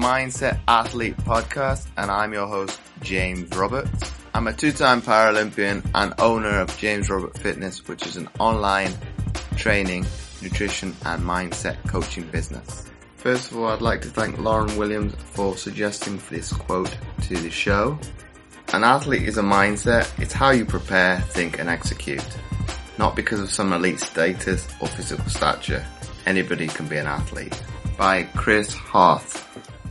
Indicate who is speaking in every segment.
Speaker 1: Mindset Athlete podcast, and I'm your host, James Roberts. I'm a two-time Paralympian and owner of James Robert Fitness, which is an online training, nutrition, and mindset coaching business. First of all, I'd like to thank Lauren Williams for suggesting this quote to the show. An athlete is a mindset. It's how you prepare, think, and execute. Not because of some elite status or physical stature. Anybody can be an athlete. By Chris Harth.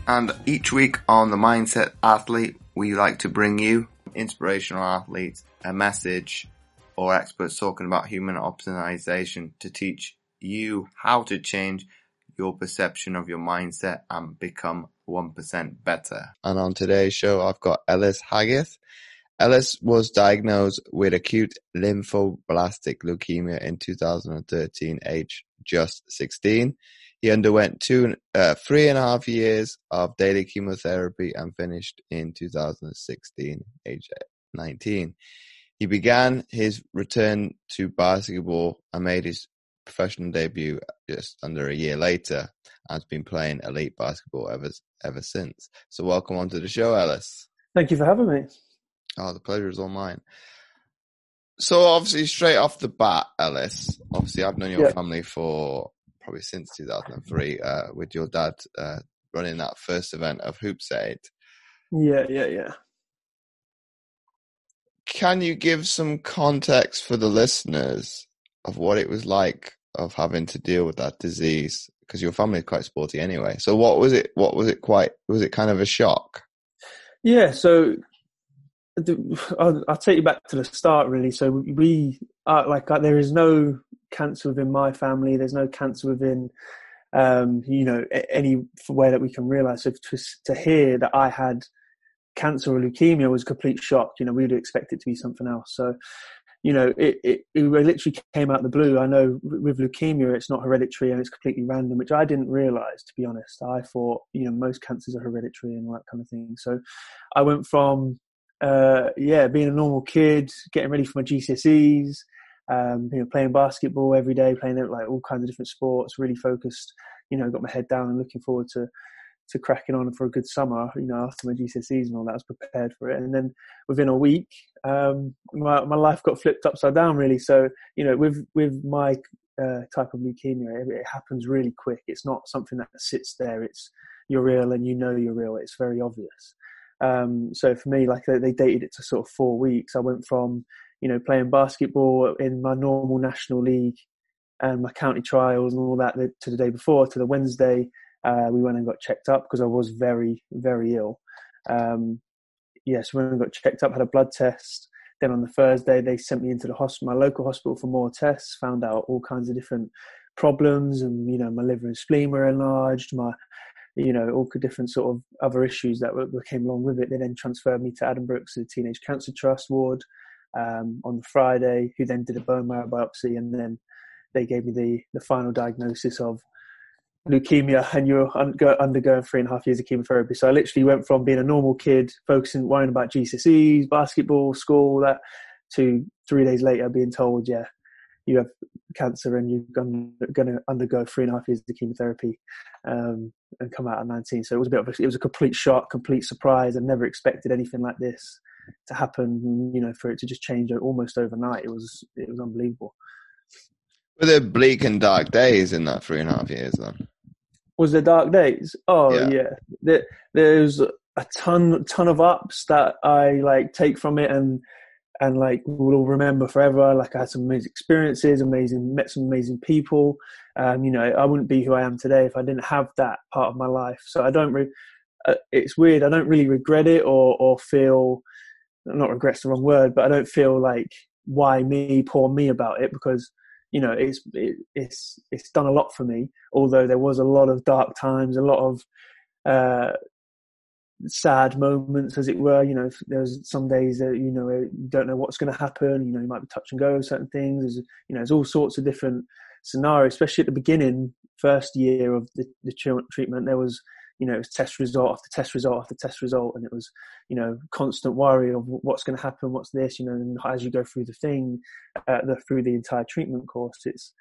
Speaker 1: And each week on the Mindset Athlete, we like to bring you inspirational athletes, a message, or experts talking about human optimization to teach you how to change your perception of your mindset and become 1% better. And on today's show, I've got Ellis Haggith. Ellis was diagnosed with acute lymphoblastic leukemia in 2013, age just 16. He underwent two, uh, three and a half years of daily chemotherapy and finished in 2016, age 19. He began his return to basketball and made his professional debut just under a year later and has been playing elite basketball ever ever since. So welcome onto the show, Ellis.
Speaker 2: Thank you for having me.
Speaker 1: Oh, the pleasure is all mine. So obviously, straight off the bat, Ellis. Obviously, I've known your yeah. family for probably since 2003, uh, with your dad uh, running that first event of Hoops Aid.
Speaker 2: Yeah, yeah, yeah.
Speaker 1: Can you give some context for the listeners of what it was like of having to deal with that disease? Because your family is quite sporty anyway. So what was it? What was it? Quite was it kind of a shock?
Speaker 2: Yeah. So I'll, I'll, take you back to the start really. So we are like there is no cancer within my family. There's no cancer within um, you know any way that we can realize. So to, to hear that I had cancer or leukemia was a complete shock. You know, we would expect it to be something else. So you know, it, it, it literally came out of the blue. I know with leukemia, it's not hereditary and it's completely random, which I didn't realize, to be honest. I thought, you know, most cancers are hereditary and all that kind of thing. So I went from uh, yeah, being a normal kid, getting ready for my GCSEs, um, you know, playing basketball every day, playing like all kinds of different sports, really focused, you know, got my head down and looking forward to, to cracking on for a good summer, you know, after my GCSEs and all that, I was prepared for it. And then within a week, um, my, my life got flipped upside down really. So, you know, with, with my, uh, type of leukemia, it, it happens really quick. It's not something that sits there. It's, you're real and you know you're real. It's very obvious. Um, so for me, like they, dated it to sort of four weeks. I went from, you know, playing basketball in my normal national league and my county trials and all that to the day before to the Wednesday. Uh, we went and got checked up because I was very, very ill. Um, yes, we went and got checked up, had a blood test. Then on the Thursday, they sent me into the hospital, my local hospital for more tests, found out all kinds of different problems and, you know, my liver and spleen were enlarged, my you know, all different sort of other issues that, were, came along with it. They then transferred me to Addenbrooke's, the Teenage Cancer Trust ward um, on the Friday, who then did a bone marrow biopsy, and then they gave me the, the final diagnosis of leukemia, and you're undergoing three and a half years of chemotherapy. So I literally went from being a normal kid, focusing, worrying about GCSEs, basketball, school, that, to three days later being told, yeah, you have cancer and you're going to undergo three and a half years of chemotherapy um, and come out at 19. So it was a bit of a, it was a complete shock, complete surprise. I never expected anything like this to happen. You know, for it to just change almost overnight, it was it was unbelievable.
Speaker 1: Were there bleak and dark days in that three and a half years then?
Speaker 2: Was there dark days? Oh yeah, yeah. There, there's a ton ton of ups that I like take from it and and like we'll all remember forever. Like I had some amazing experiences, amazing met some amazing people. Um, you know, I wouldn't be who I am today if I didn't have that part of my life. So I don't. Re- uh, it's weird. I don't really regret it or or feel. Not regret's the wrong word, but I don't feel like why me, poor me about it because you know it's it, it's it's done a lot for me. Although there was a lot of dark times, a lot of uh, sad moments, as it were. You know, there's some days that you know you don't know what's going to happen. You know, you might be touch and go with certain things. There's you know, there's all sorts of different scenarios. Especially at the beginning, first year of the, the treatment, there was you know, it was test result after test result after test result, and it was, you know, constant worry of what's going to happen, what's this, you know, and as you go through the thing, uh, the, through the entire treatment course, it's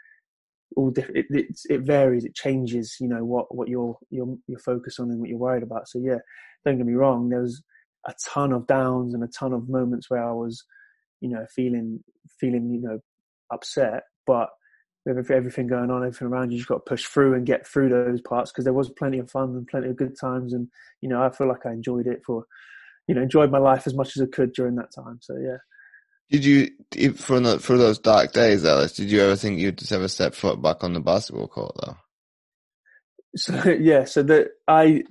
Speaker 2: all different. It, it, it, varies. It changes. You know what what you're you're you're focused on and what you're worried about. So yeah, don't get me wrong. There was a ton of downs and a ton of moments where I was, you know, feeling feeling you know upset, but with everything going on, everything around you, you've got to push through and get through those parts because there was plenty of fun and plenty of good times, and you know, I feel like I enjoyed it for, you know, enjoyed my life as much as I could during that time. So yeah.
Speaker 1: Did you, for for those dark days, Ellis? Did you ever think you'd just ever step foot back on the basketball court, though?
Speaker 2: So yeah, so that I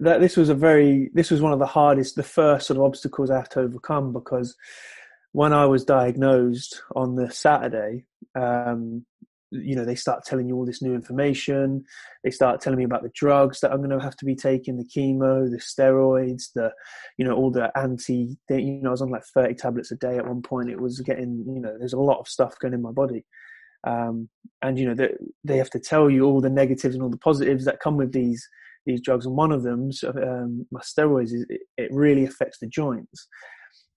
Speaker 2: that this was a very this was one of the hardest, the first sort of obstacles I had to overcome because when I was diagnosed on the Saturday, um, you know, they start telling you all this new information. They start telling me about the drugs that I'm going to have to be taking, the chemo, the steroids, the, you know, all the anti, you know, I was on like 30 tablets a day at one point. It was getting, you know, there's a lot of stuff going in my body. Um, and, you know, they, they have to tell you all the negatives and all the positives that come with these, these drugs. And one of them, um, my steroids, is, it, it really affects the joints.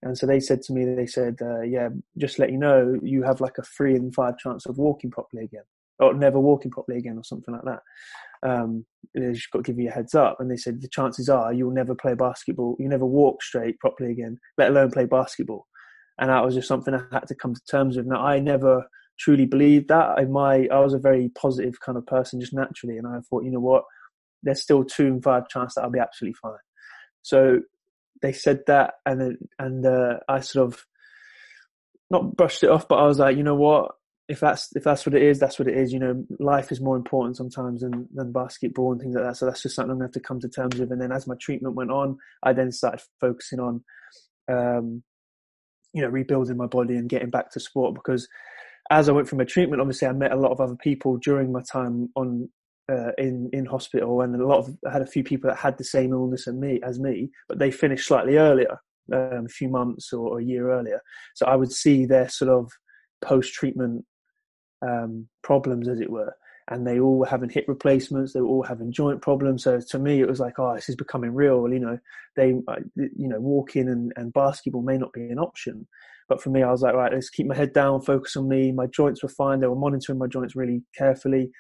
Speaker 2: And so they said to me, they said, uh, yeah, just let you know, you have like a three in five chance of walking properly again, or never walking properly again, or something like that. Um, they just got to give you a heads up. And they said the chances are you'll never play basketball, you never walk straight properly again, let alone play basketball. And that was just something I had to come to terms with. Now I never truly believed that. I my I was a very positive kind of person just naturally, and I thought, you know what, there's still two in five chance that I'll be absolutely fine. So they said that, and then, and uh, I sort of not brushed it off, but I was like, you know what? If that's if that's what it is, that's what it is. You know, life is more important sometimes than than basketball and things like that. So that's just something I'm gonna have to come to terms with. And then as my treatment went on, I then started focusing on, um, you know, rebuilding my body and getting back to sport because as I went through my treatment, obviously I met a lot of other people during my time on uh, in in hospital, and a lot of I had a few people that had the same illness as me as me, but they finished slightly earlier, um, a few months or, or, a year earlier. So I would see their sort of post treatment um, problems, as it were, and they all were having hip replacements. They were all having joint problems. So to me, it was like, oh, this is becoming real. You know, they, you know, walking and, and basketball may not be an option. But for me, I was like, right, let's keep my head down, focus on me. My joints were fine. They were monitoring my joints really carefully.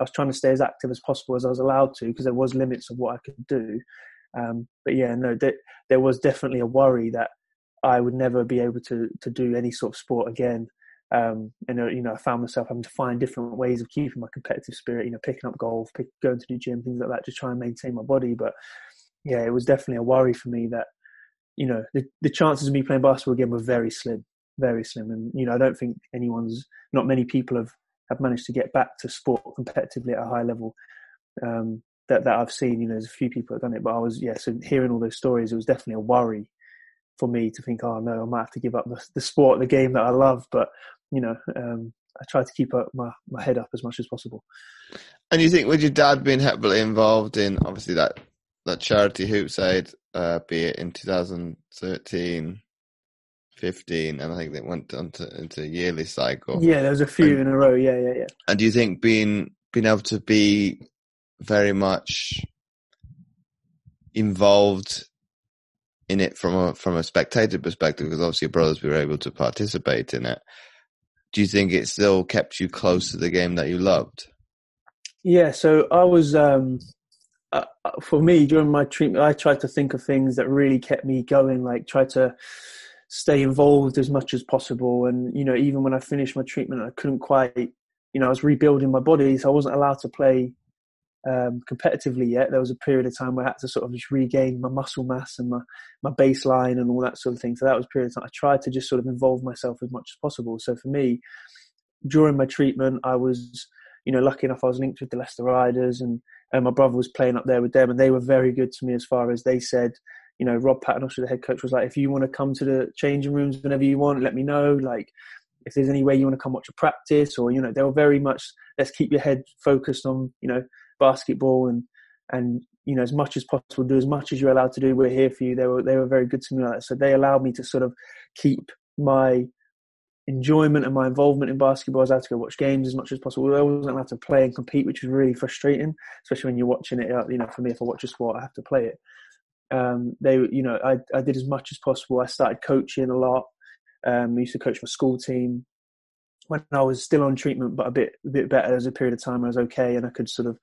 Speaker 2: I was trying to stay as active as possible as I was allowed to because there was limits of what I could do. Um, but yeah, no, there, there was definitely a worry that I would never be able to to do any sort of sport again. Um, and uh, you know, I found myself having to find different ways of keeping my competitive spirit. You know, picking up golf, pick, going to the gym, things like that, to try and maintain my body. But yeah, it was definitely a worry for me that you know the, the chances of me playing basketball again were very slim, very slim. And you know, I don't think anyone's, not many people have have managed to get back to sport competitively at a high level um, that that I've seen. You know, there's a few people that have done it, but I was yeah. So hearing all those stories, it was definitely a worry for me to think, oh no, I might have to give up the, the sport, the game that I love. But you know, um, I try to keep up my, my head up as much as possible.
Speaker 1: And you think with your dad being heavily involved in obviously that that charity Hoops Aid, uh, be it in 2013, 15, and I think they went into into a yearly cycle.
Speaker 2: Yeah, there was a few and, in a row. Yeah, yeah, yeah.
Speaker 1: And do you think being being able to be very much involved in it from a from a spectator perspective, because obviously your brothers were able to participate in it. Do you think it still kept you close to the game that you loved?
Speaker 2: Yeah, so I was um, uh, for me during my treatment. I tried to think of things that really kept me going, like try to stay involved as much as possible. And you know, even when I finished my treatment, I couldn't quite, you know, I was rebuilding my body, so I wasn't allowed to play um, competitively yet. There was a period of time where I had to sort of just regain my muscle mass and my my baseline and all that sort of thing. So that was a period of time. I tried to just sort of involve myself as much as possible. So for me, during my treatment, I was, you know, lucky enough I was linked with the Leicester Riders and and my brother was playing up there with them, and they were very good to me as far as they said, you know, Rob Paternoster, the head coach, was like, if you want to come to the changing rooms whenever you want, let me know. Like, if there's any way you want to come watch a practice, or you know, they were very much let's keep your head focused on you know basketball and and you know as much as possible, do as much as you're allowed to do. We're here for you. They were they were very good to me like that. So they allowed me to sort of keep my enjoyment and my involvement in basketball. I was able to go watch games as much as possible. I wasn't allowed to play and compete, which was really frustrating, especially when you're watching it. Uh, you know, for me, if I watch a sport, I have to play it um, they, you know, I, I did as much as possible. I started coaching a lot. Um, I used to coach my school team. when I was still on treatment, but a bit a bit better. There was a period of time I was okay, and I could sort of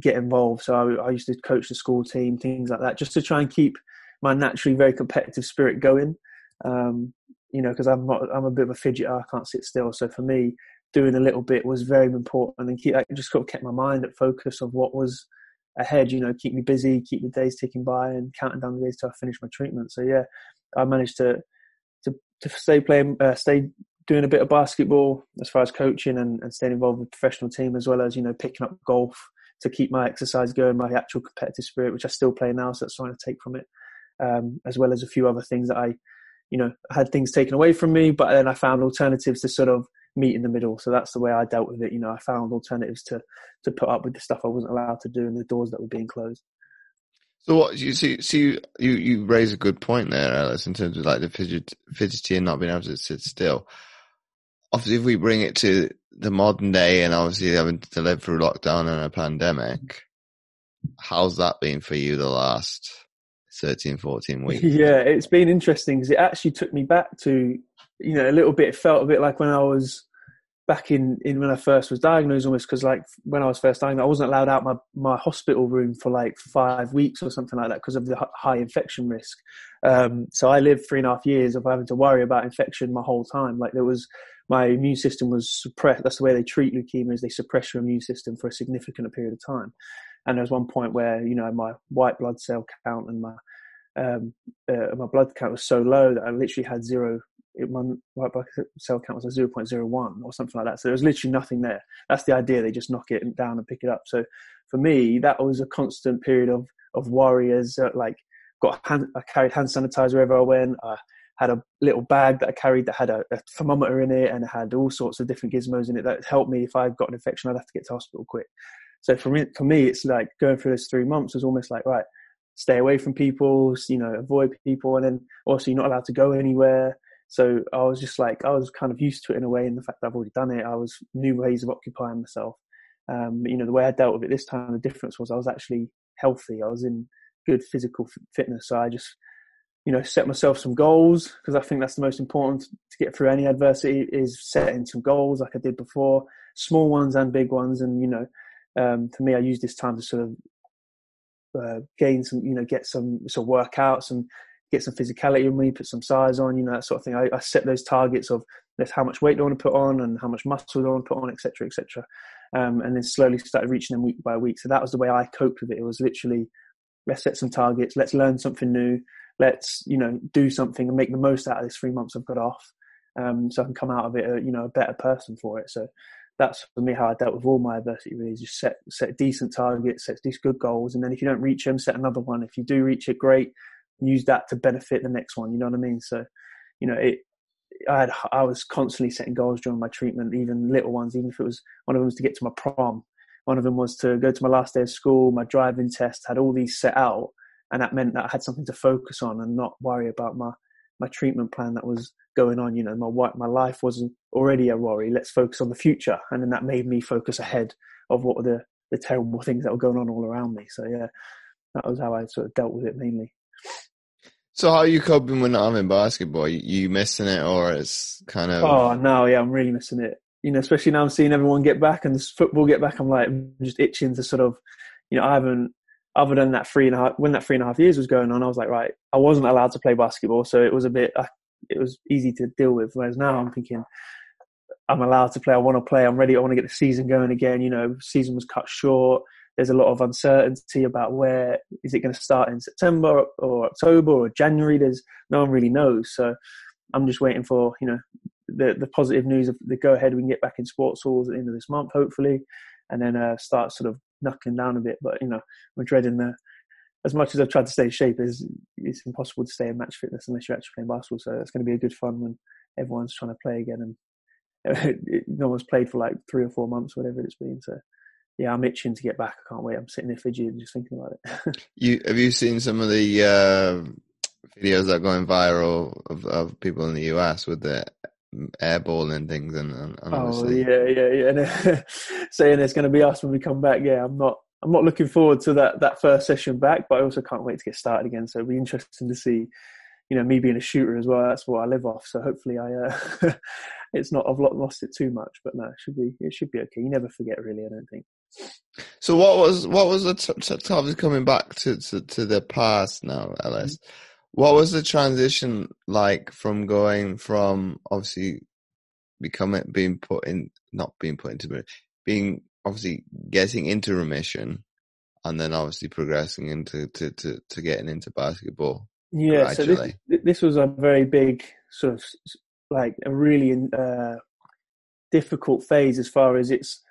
Speaker 2: get involved. So I, I used to coach the school team, things like that, just to try and keep my naturally very competitive spirit going. Um, you know, because I'm not, I'm a bit of a fidgeter. I can't sit still. So for me, doing a little bit was very important, and keep, I just sort of kept my mind at focus of what was ahead. You know, keep me busy, keep the days ticking by, and counting down the days till I finish my treatment. So yeah, I managed to to to stay playing, uh, stay doing a bit of basketball as far as coaching and, and staying involved with professional team as well as you know picking up golf to keep my exercise going, my actual competitive spirit, which I still play now, so that's trying to take from it, um, as well as a few other things that I, you know, had things taken away from me, but then I found alternatives to sort of meet in the middle. So that's the way I dealt with it. You know, I found alternatives to to put up with the stuff I wasn't allowed to do and the doors that were being closed.
Speaker 1: So what you see? See, you you raise a good point there, Ellis, in terms of like the fidget, fidgety and not being able to sit still. Obviously, if we bring it to the modern day and obviously having to live through lockdown and a pandemic, how's that been for you the last 13, 14 weeks?
Speaker 2: Yeah, it's been interesting because it actually took me back to, you know, a little bit, felt a bit like when I was back in, in when I first was diagnosed almost because like when I was first diagnosed, I wasn't allowed out my, my hospital room for like five weeks or something like that because of the high infection risk. Um, so I lived three and a half years of having to worry about infection my whole time. Like there was, my immune system was suppressed. That's the way they treat leukemia is they suppress your immune system for a significant period of time. And there was one point where, you know, my white blood cell count and my, um, uh, my blood count was so low that I literally had zero it, my white blood cell count was a 0.01 or something like that. So there was literally nothing there. That's the idea. They just knock it down and pick it up. So for me, that was a constant period of, of worry as uh, like got hand, I carried hand sanitizer wherever I went. I had a little bag that I carried that had a, a thermometer in it and had all sorts of different gizmos in it that helped me if I got an infection, I'd have to get to hospital quick. So for me, for me, it's like going through those three months was almost like, right, stay away from people, you know, avoid people. And then also you're not allowed to go anywhere. So I was just like, I was kind of used to it in a way, in the fact that I've already done it. I was new ways of occupying myself. Um, you know, the way I dealt with it this time, the difference was I was actually healthy. I was in good physical fitness. So I just, you know, set myself some goals because I think that's the most important to get through any adversity is setting some goals like I did before, small ones and big ones. And, you know, um, for me, I use this time to sort of uh, gain some, you know, get some, some workouts and get some physicality in me, put some size on, you know, that sort of thing. I, I set those targets of that's how much weight do I want to put on and how much muscle do I want to put on, etc., etc. Um, and then slowly started reaching them week by week. So that was the way I coped with it. It was literally let's set some targets, let's learn something new, let's you know do something and make the most out of this three months I've got off, um, so I can come out of it a, you know a better person for it. So that's for me how I dealt with all my adversity. Really, is just set set decent targets, set these good goals, and then if you don't reach them, set another one. If you do reach it, great use that to benefit the next one. You know what I mean? So, you know, it. I had I was constantly setting goals during my treatment, even little ones. Even if it was one of them was to get to my prom, one of them was to go to my last day of school, my driving test. Had all these set out, and that meant that I had something to focus on and not worry about my my treatment plan that was going on. You know, my my life wasn't already a worry. Let's focus on the future, and then that made me focus ahead of what were the the terrible things that were going on all around me. So yeah, that was how I sort of dealt with it mainly.
Speaker 1: So how are you coping with not having basketball? You missing it, or it's kind of?
Speaker 2: Oh no, yeah, I'm really missing it. You know, especially now I'm seeing everyone get back and this football get back. I'm like I'm just itching to sort of, you know, I haven't other than that three and a half when that three and a half years was going on. I was like, right, I wasn't allowed to play basketball, so it was a bit, uh, it was easy to deal with. Whereas now I'm thinking, I'm allowed to play. I want to play. I'm ready. I want to get the season going again. You know, season was cut short there's a lot of uncertainty about where is it going to start in September or October or January. There's no one really knows. So I'm just waiting for you know the the positive news of the go ahead. We can get back in sports halls at the end of this month, hopefully, and then uh, start sort of knuckling down a bit. But you know, we're dreading the. As much as I've tried to stay in shape, is it's impossible to stay in match fitness unless you're actually playing basketball. So it's going to be a good fun when everyone's trying to play again, and no one's played for like three or four months, whatever it's been. So yeah, I'm itching to get back. I can't wait. I'm sitting there fidgeting just thinking about it.
Speaker 1: you have you seen some of the uh, videos that are going viral of, of people in the US with the airball and things and, and
Speaker 2: oh yeah yeah yeah and, saying it's going to be us when we come back yeah i'm not i'm not looking forward to that that first session back but i also can't wait to get started again so it'll be interesting to see you you know, me being a shooter as well, that's what I live off. So hopefully I, uh, it's not, I've lost it too much, but no, it should be, it should be okay. You never forget really, I don't think.
Speaker 1: So what was, what was the, t- coming back to, to, to the past now, Ellis? Mm-hmm. What was the transition like from going from obviously becoming, being put in, not being put into, being obviously getting into remission and then obviously progressing into to, to, to getting into basketball.
Speaker 2: Yeah, gradually. so this, this was a very big sort of like a really uh, difficult phase as far as it's.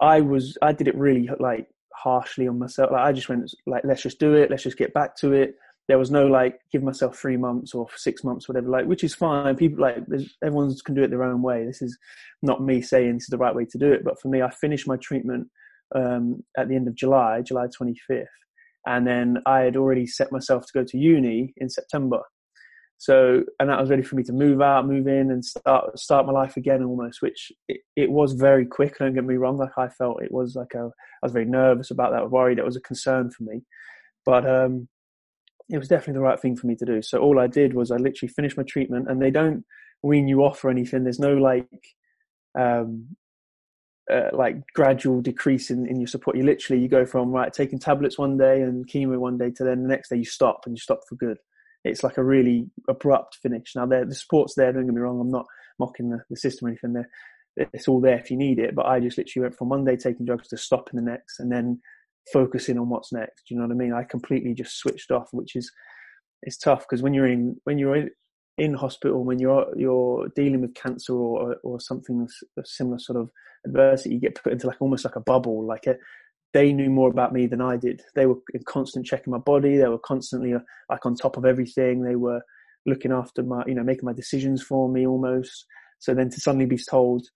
Speaker 2: I was I did it really like harshly on myself. Like I just went like let's just do it, let's just get back to it. There was no like give myself three months or six months, whatever. Like which is fine. People like everyone can do it their own way. This is not me saying this is the right way to do it, but for me, I finished my treatment um, at the end of July, July 25th. And then I had already set myself to go to uni in September. So, and that was ready for me to move out, move in, and start start my life again almost. Which it, it was very quick. Don't get me wrong. Like I felt it was like a, I was very nervous about that, worried. That was a concern for me, but um, it was definitely the right thing for me to do. So all I did was I literally finished my treatment, and they don't wean you off or anything. There's no like um, uh, like gradual decrease in, in your support. You literally you go from right taking tablets one day and chemo one day to then the next day you stop and you stop for good. It's like a really abrupt finish. Now the support's there. Don't get me wrong. I'm not mocking the, the system or anything. There, it's all there if you need it. But I just literally went from one day taking drugs to stopping the next and then focusing on what's next. Do you know what I mean? I completely just switched off, which is it's tough because when you're in when you're in, in hospital when you're you're dealing with cancer or or something similar sort of adversity, you get put into like almost like a bubble. Like a, they knew more about me than I did. They were in constant checking my body. They were constantly uh, like on top of everything. They were looking after my, you know, making my decisions for me almost. So then to suddenly be told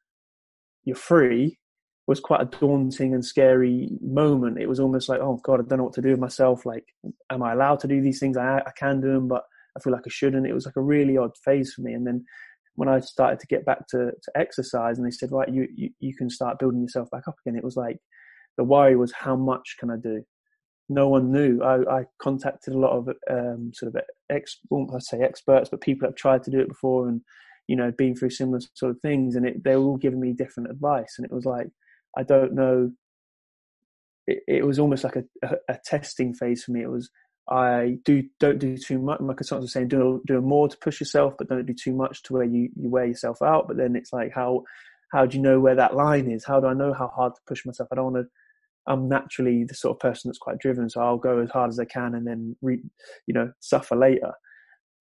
Speaker 2: you're free was quite a daunting and scary moment. It was almost like, oh God, I don't know what to do with myself. Like, am I allowed to do these things? I, I can do them, but I feel like I shouldn't. It was like a really odd phase for me. And then when I started to get back to, to exercise and they said, right, you, you, you can start building yourself back up again. It was like, the worry was how much can I do? No one knew. I, I contacted a lot of um, sort of ex, I say experts, but people have tried to do it before and, you know, been through similar sort of things and it, they were all giving me different advice. And it was like, I don't know. It, it was almost like a, a, a testing phase for me. It was, I do don't do too much. My consultants are saying do do more to push yourself, but don't do too much to where you you wear yourself out. But then it's like how how do you know where that line is? How do I know how hard to push myself? I don't want to. I'm naturally the sort of person that's quite driven, so I'll go as hard as I can and then re, you know suffer later.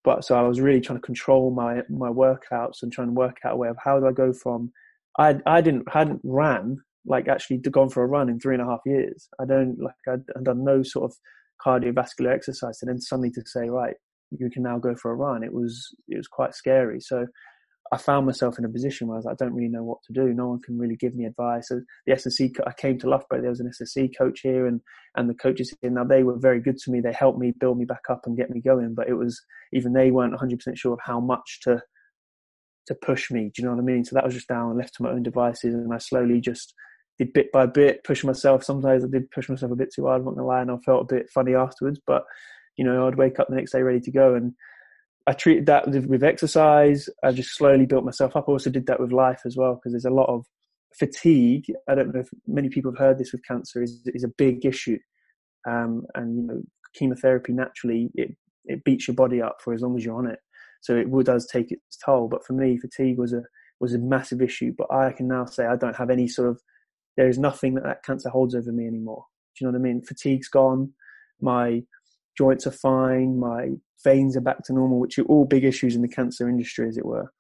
Speaker 2: But so I was really trying to control my my workouts and trying to work out a way of how do I go from I I didn't hadn't ran like actually gone for a run in three and a half years. I don't like I'd, I'd done no sort of cardiovascular exercise and then suddenly to say right you can now go for a run it was it was quite scary so I found myself in a position where I was like, I don't really know what to do. No one can really give me advice. So the S&C, I came to Loughborough. There was an S&C coach here, and and the coaches here. Now they were very good to me. They helped me build me back up and get me going. But it was even they weren't 100 percent sure of how much to to push me. Do you know what I mean? So that was just down and left to my own devices, and I slowly just did bit by bit push myself. Sometimes I did push myself a bit too hard. I'm not gonna lie, and I felt a bit funny afterwards. But you know, I'd wake up the next day ready to go, and I treated that with, with exercise. I just slowly built myself up. I also did that with life as well because there's a lot of fatigue. I don't know if many people have heard this with cancer is is a big issue, um, and you know, chemotherapy naturally it it beats your body up for as long as you're on it. So it does take its toll. But for me, fatigue was a was a massive issue. But I can now say I don't have any sort of there is nothing that that cancer holds over me anymore. Do you know what I mean? Fatigue's gone. My joints are fine. My veins are back to normal, which are all big issues in the cancer industry, as it were.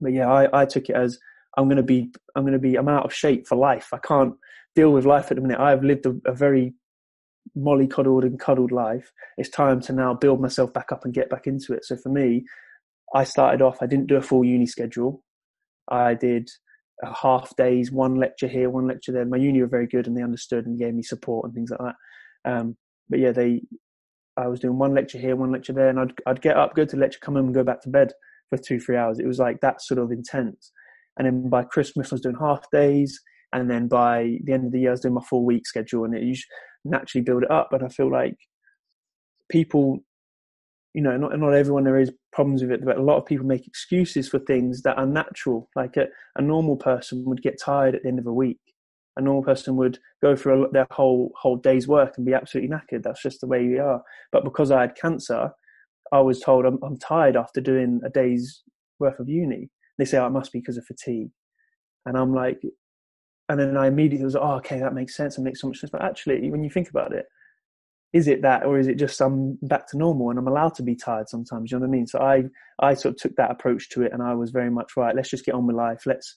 Speaker 2: But yeah, I, I took it as I'm going to be, I'm going to be, I'm out of shape for life. I can't deal with life at the minute. I've lived a, a very mollycoddled and cuddled life. It's time to now build myself back up and get back into it. So for me, I started off, I didn't do a full uni schedule. I did half days, one lecture here, one lecture there. My uni were very good and they understood and gave me support and things like that. Um, but yeah, they, I was doing one lecture here, one lecture there, and I'd I'd get up, go to lecture, come home, and go back to bed for two, three hours. It was like that sort of intense. And then by Christmas, I was doing half days, and then by the end of the year, I was doing my full week schedule, and it used naturally build it up. But I feel like people you know, not not everyone there is problems with it, but a lot of people make excuses for things that are natural. Like a, a normal person would get tired at the end of a week. A normal person would go through a, their whole whole day's work and be absolutely knackered. That's just the way we are. But because I had cancer, I was told I'm, I'm tired after doing a day's worth of uni. They say oh, it must be because of fatigue, and I'm like, and then I immediately was like, oh, okay, that makes sense. It makes so much sense. But actually, when you think about it, is it that or is it just I'm back to normal and I'm allowed to be tired sometimes? You know what I mean? So I I sort of took that approach to it and I was very much right. Let's just get on with life. Let's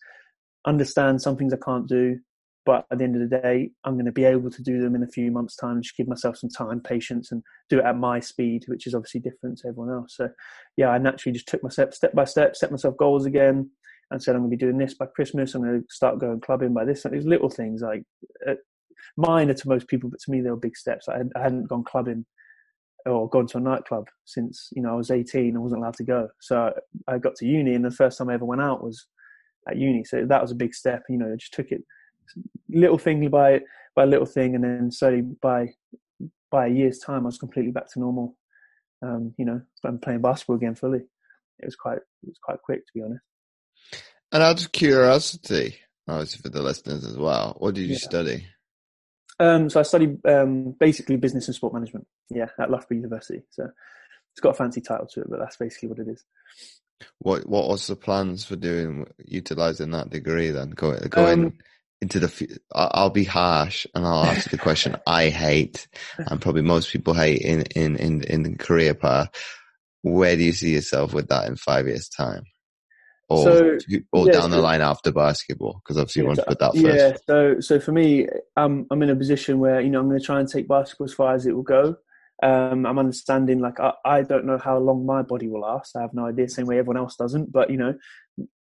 Speaker 2: understand some things I can't do, but at the end of the day, I'm going to be able to do them in a few months' time. Just give myself some time, patience, and do it at my speed, which is obviously different to everyone else. So yeah, I naturally just took my step by step, set myself goals again. And said I'm going to be doing this by Christmas. I'm going to start going clubbing by this. These little things like uh, minor to most people, but to me they were big steps. I, I hadn't gone clubbing or gone to a nightclub since you know I was 18. I wasn't allowed to go, so I got to uni, and the first time I ever went out was at uni. So that was a big step. You know, I just took it little thing by by little thing, and then slowly by by a year's time, I was completely back to normal. Um, you know, I'm playing basketball again fully. It was quite it was quite quick to be honest.
Speaker 1: And out of curiosity, obviously for the listeners as well, what did you yeah. study?
Speaker 2: Um, so I studied um, basically business and sport management. Yeah, at Loughborough University. So it's got a fancy title to it, but that's basically what it is.
Speaker 1: What What was the plans for doing utilizing that degree then? Going going um, into the. I'll be harsh and I'll ask the question I hate, and probably most people hate in in in in the career path. Where do you see yourself with that in five years' time? or, so, or yeah, down the line after basketball? Because obviously you want to put that first.
Speaker 2: Yeah, so so for me, I'm I'm in a position where you know I'm going to try and take basketball as far as it will go. Um, I'm understanding like I, I don't know how long my body will last. I have no idea, same way everyone else doesn't. But you know,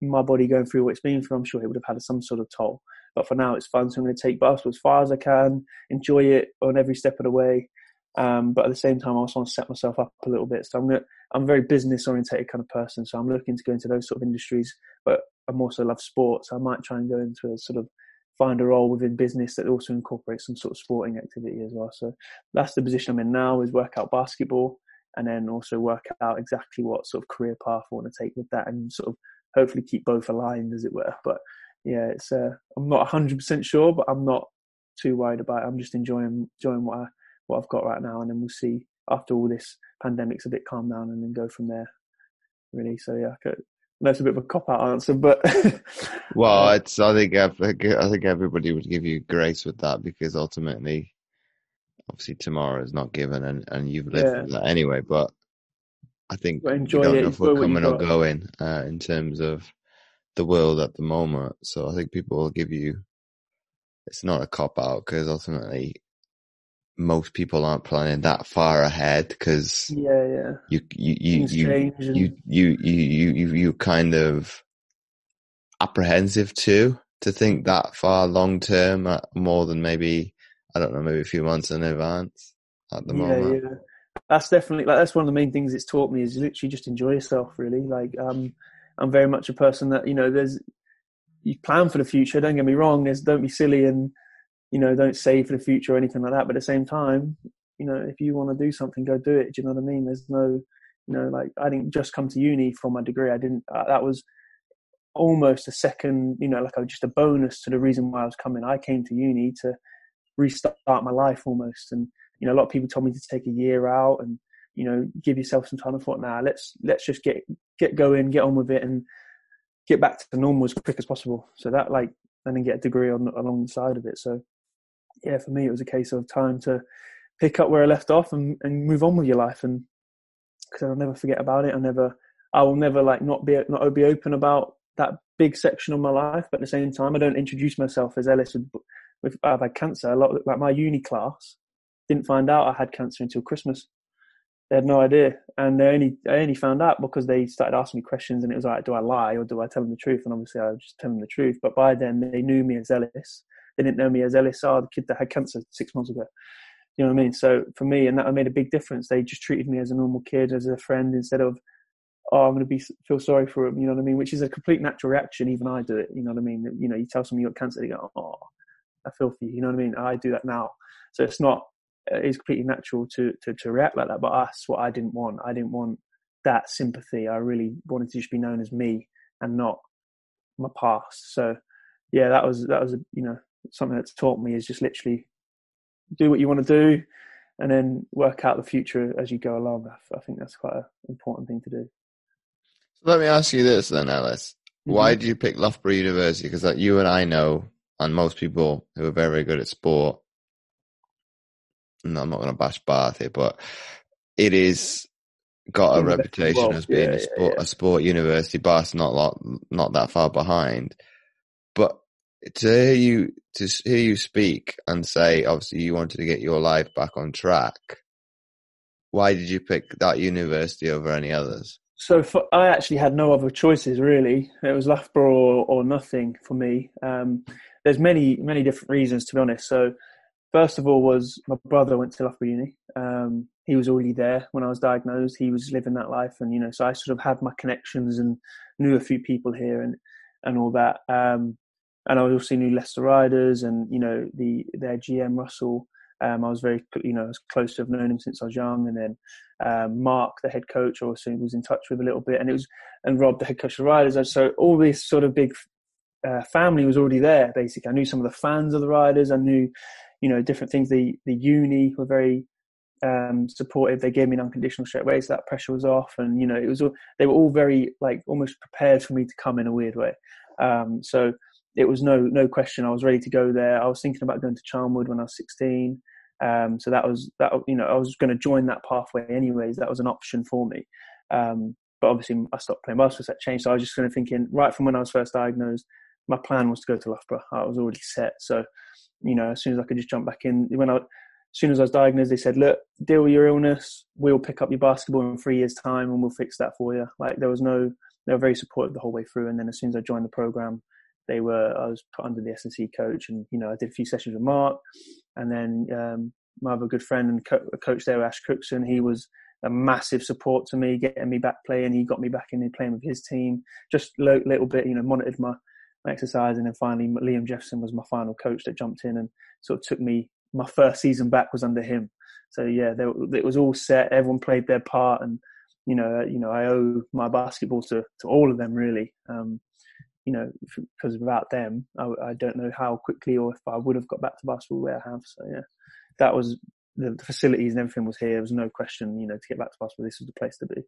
Speaker 2: my body going through what it's been through, I'm sure it would have had some sort of toll. But for now, it's fun, so I'm going to take basketball as far as I can, enjoy it on every step of the way. Um, but at the same time, I also want to set myself up a little bit. So I'm gonna, I'm a very business orientated kind of person. So I'm looking to go into those sort of industries, but I'm also love sports. So I might try and go into a sort of find a role within business that also incorporates some sort of sporting activity as well. So that's the position I'm in now is work out basketball and then also work out exactly what sort of career path I want to take with that and sort of hopefully keep both aligned as it were. But yeah, it's, uh, I'm not 100% sure, but I'm not too worried about it. I'm just enjoying, enjoying what I, what I've got right now, and then we'll see after all this pandemic's a bit calmed down, and then go from there. Really, so yeah, I can that's a bit of a cop out answer, but
Speaker 1: well, it's I think I think everybody would give you grace with that because ultimately, obviously, tomorrow is not given, and and you've lived yeah. that anyway. But I think
Speaker 2: but enjoy
Speaker 1: don't
Speaker 2: it,
Speaker 1: know if we're coming or going uh, in terms of the world at the moment. So I think people will give you. It's not a cop out because ultimately most people aren't planning that far ahead because
Speaker 2: yeah, yeah,
Speaker 1: you you you you, you, you you you you kind of apprehensive too to think that far long term, uh, more than maybe I don't know, maybe a few months in advance at the
Speaker 2: yeah,
Speaker 1: moment.
Speaker 2: Yeah, that's definitely like that's one of the main things it's taught me is literally just enjoy yourself. Really, like um, I'm very much a person that you know there's you plan for the future. Don't get me wrong. There's don't be silly and you know, don't save for the future or anything like that. But at the same time, you know, if you want to do something, go do it. Do you know what I mean? There's no, you know, like I didn't just come to uni for my degree. I didn't. Uh, that was almost a second, you know, like I was just a bonus to the reason why I was coming. I came to uni to restart my life almost, and you know, a lot of people told me to take a year out and you know, give yourself some time. I thought, nah, let's let's just get get going, get on with it, and get back to normal as quick as possible. So that like, and then get a degree on alongside of it. So yeah, for me, it was a case of time to pick up where I left off and, and move on with your life. And because I'll never forget about it. I never, I will never like not be not be open about that big section of my life. But at the same time, I don't introduce myself as Ellis with, with I've had cancer. A lot like my uni class didn't find out I had cancer until Christmas. They had no idea, and they only I only found out because they started asking me questions, and it was like, do I lie or do I tell them the truth? And obviously, I was just telling them the truth. But by then, they knew me as Ellis, they didn't know me as Ellis. LSR, the kid that had cancer six months ago. You know what I mean? So for me, and that made a big difference. They just treated me as a normal kid, as a friend, instead of, oh, I'm going to be feel sorry for him. You know what I mean? Which is a complete natural reaction. Even I do it. You know what I mean? You know, you tell someone you got cancer, they go, oh, I feel for you. You know what I mean? I do that now. So it's not it's completely natural to, to to react like that. But that's what I didn't want. I didn't want that sympathy. I really wanted to just be known as me and not my past. So yeah, that was that was you know something that's taught me is just literally do what you want to do and then work out the future as you go along. I think that's quite an important thing to do.
Speaker 1: So let me ask you this then, Ellis. Mm-hmm. Why did you pick Loughborough University? Because like you and I know, and most people who are very, very good at sport, no, I'm not going to bash Bath here, but it is got a reputation well, as being yeah, a sport yeah, yeah. a sport university. Bath's not lot, not that far behind, but to hear you to hear you speak and say, obviously, you wanted to get your life back on track. Why did you pick that university over any others?
Speaker 2: So for, I actually had no other choices really. It was Loughborough or, or nothing for me. Um, there's many many different reasons to be honest. So first of all was my brother went to Loughborough Uni. Um, he was already there when I was diagnosed. He was living that life, and you know, so I sort of had my connections and knew a few people here and and all that. Um, and I also knew Leicester Riders and you know the their GM Russell. Um, I was very you know was close to have known him since I was young, and then um, Mark, the head coach, also was in touch with a little bit, and it was and Rob, the head coach of Riders. So all this sort of big uh, family was already there. Basically, I knew some of the fans of the Riders. I knew you know different things. The the uni were very um, supportive. They gave me an unconditional straight away, so that pressure was off. And you know, it was all, they were all very like almost prepared for me to come in a weird way. Um, so it was no no question. I was ready to go there. I was thinking about going to Charnwood when I was 16. Um, so that was that. You know, I was going to join that pathway anyways. That was an option for me. Um, but obviously, I stopped playing basketball. So that changed. So I was just kind of thinking right from when I was first diagnosed. My plan was to go to Loughborough. I was already set. So, you know, as soon as I could just jump back in, when I, as soon as I was diagnosed, they said, "Look, deal with your illness. We'll pick up your basketball in three years' time, and we'll fix that for you." Like there was no, they were very supportive the whole way through. And then as soon as I joined the program, they were I was put under the S&C coach, and you know I did a few sessions with Mark, and then um, my other good friend and co- coach there, Ash Cookson, he was a massive support to me, getting me back playing. He got me back in playing with his team, just a little bit, you know, monitored my, my exercise, and then finally Liam Jefferson was my final coach that jumped in and sort of took me. My first season back was under him, so yeah, it was all set. Everyone played their part, and you know, you know, I owe my basketball to to all of them really. Um, you know, because without them, I, I, don't know how quickly or if I would have got back to basketball where I have. So yeah, that was the, the facilities and everything was here. There was no question, you know, to get back to basketball, this was the place to be.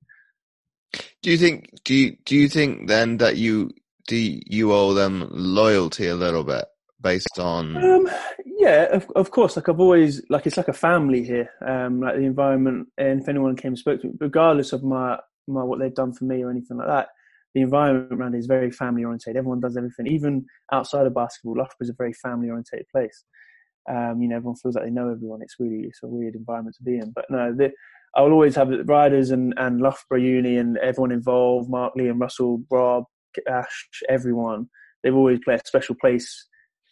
Speaker 1: Do you think? Do you do you think then that you do you owe them loyalty a little bit based on?
Speaker 2: Um, yeah, of, of course. Like I've always like it's like a family here. Um, like the environment, and if anyone came and spoke to me, regardless of my my what they've done for me or anything like that, the environment around is very family oriented. Everyone does everything, even outside of basketball. Loughborough is a very family oriented place. Um, you know, everyone feels like they know everyone. It's really it's a weird environment to be in. But no, the, I will always have the riders and and Loughborough Uni and everyone involved. Mark, Lee, and Russell, Rob, Ash, everyone. They've always played a special place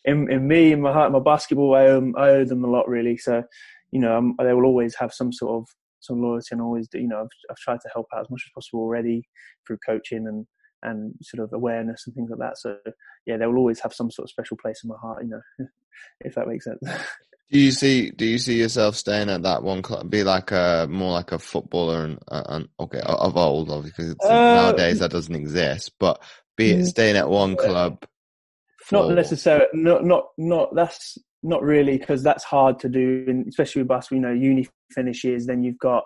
Speaker 2: in in me, in my heart, my basketball. I owe, I owe them a lot, really. So, you know, they will always have some sort of some loyalty and always, you know, I've, I've tried to help out as much as possible already through coaching and and sort of awareness and things like that. So yeah, they will always have some sort of special place in my heart, you know, if that makes sense.
Speaker 1: Do you see? Do you see yourself staying at that one club? Be like a more like a footballer and, and okay of old, obviously uh, nowadays that doesn't exist. But be it mm. staying at one club.
Speaker 2: For... Not necessarily. Not not not. That's not really because that's hard to do, and especially with us. You know, uni finishes, then you've got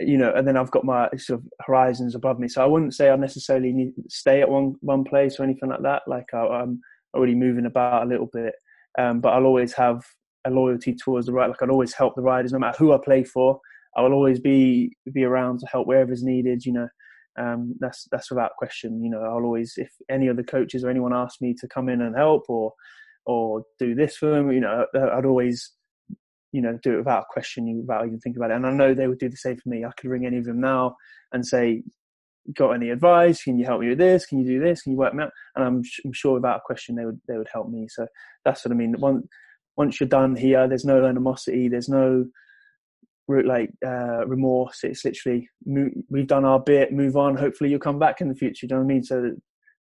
Speaker 2: you know, and then I've got my sort of horizons above me. So I wouldn't say I necessarily need to stay at one one place or anything like that. Like I, am already moving about a little bit, um, but I'll always have a loyalty towards the right. Like I'll always help the riders, no matter who I play for. I will always be be around to help wherever is needed. You know, um, that's that's without question. You know, I'll always if any of the coaches or anyone asks me to come in and help or or do this for them, you know, I'd always you know, do it without question, you without even thinking about it. And I know they would do the same for me. I could ring any of them now and say, got any advice? Can you help me with this? Can you do this? Can you work me out? And I'm, I'm sure without a question they would, they would help me. So that's what I mean. Once, once you're done here, there's no animosity. There's no like uh, remorse. It's literally we've done our bit. Move on. Hopefully you'll come back in the future. Do you know what I mean? So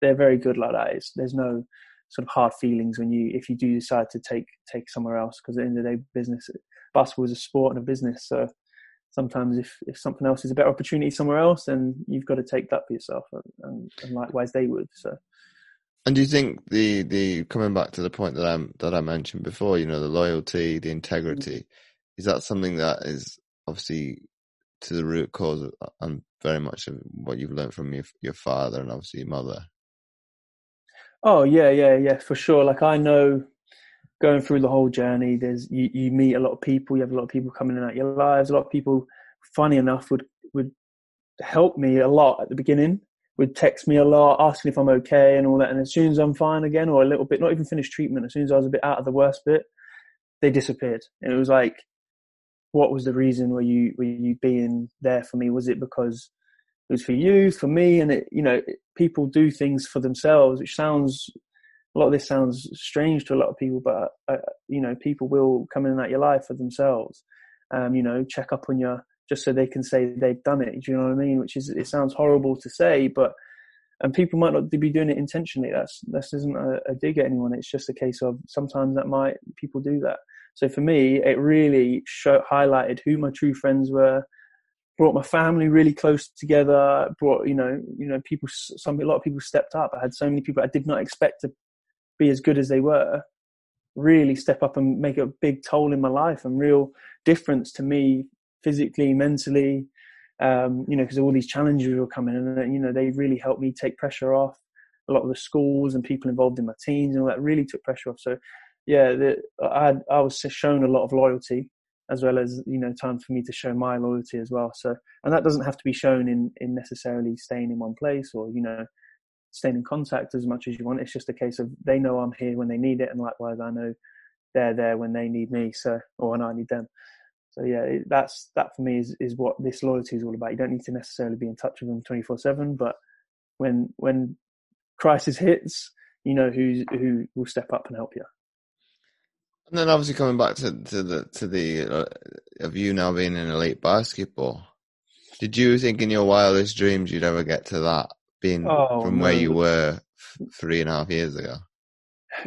Speaker 2: they're very good like that. It's, there's no sort of hard feelings when you if you do decide to take take somewhere else because at the end of the day, business basketball is a sport and a business. So sometimes if if something else is a better opportunity somewhere else, then you've got to take that for yourself, and, and, and likewise they would. So.
Speaker 1: And do you think the the coming back to the point that I that I mentioned before, you know, the loyalty, the integrity, mm-hmm. is that something that is obviously to the root cause and very much of what you've learned from your your father and obviously your mother?
Speaker 2: Oh yeah, yeah, yeah, for sure. Like I know going through the whole journey, there's you, you meet a lot of people, you have a lot of people coming in at your lives, a lot of people funny enough would would help me a lot at the beginning would text me a lot, asking if I'm okay and all that. And as soon as I'm fine again, or a little bit, not even finished treatment, as soon as I was a bit out of the worst bit, they disappeared. And it was like, what was the reason were you were you being there for me? Was it because it was for you, for me? And it, you know, people do things for themselves, which sounds a lot of this sounds strange to a lot of people, but uh, you know, people will come in at your life for themselves. Um, you know, check up on your just so they can say they've done it. Do you know what I mean? Which is it sounds horrible to say, but and people might not be doing it intentionally. That's this isn't a, a dig at anyone. It's just a case of sometimes that might people do that. So for me, it really show, highlighted who my true friends were. Brought my family really close together. Brought you know you know people. Some a lot of people stepped up. I had so many people I did not expect to be as good as they were. Really step up and make a big toll in my life and real difference to me physically, mentally, um, you know, because all these challenges were coming and, you know, they really helped me take pressure off. A lot of the schools and people involved in my teams and all that really took pressure off. So, yeah, the, I, I was shown a lot of loyalty as well as, you know, time for me to show my loyalty as well. So, and that doesn't have to be shown in, in necessarily staying in one place or, you know, staying in contact as much as you want. It's just a case of they know I'm here when they need it. And likewise, I know they're there when they need me. So, or when I need them. So yeah, that's that for me is is what this loyalty is all about. You don't need to necessarily be in touch with them twenty four seven, but when when crisis hits, you know who's who will step up and help you.
Speaker 1: And then obviously coming back to to the to the uh, of you now being in elite basketball, did you think in your wildest dreams you'd ever get to that, being oh, from no. where you were three and a half years ago?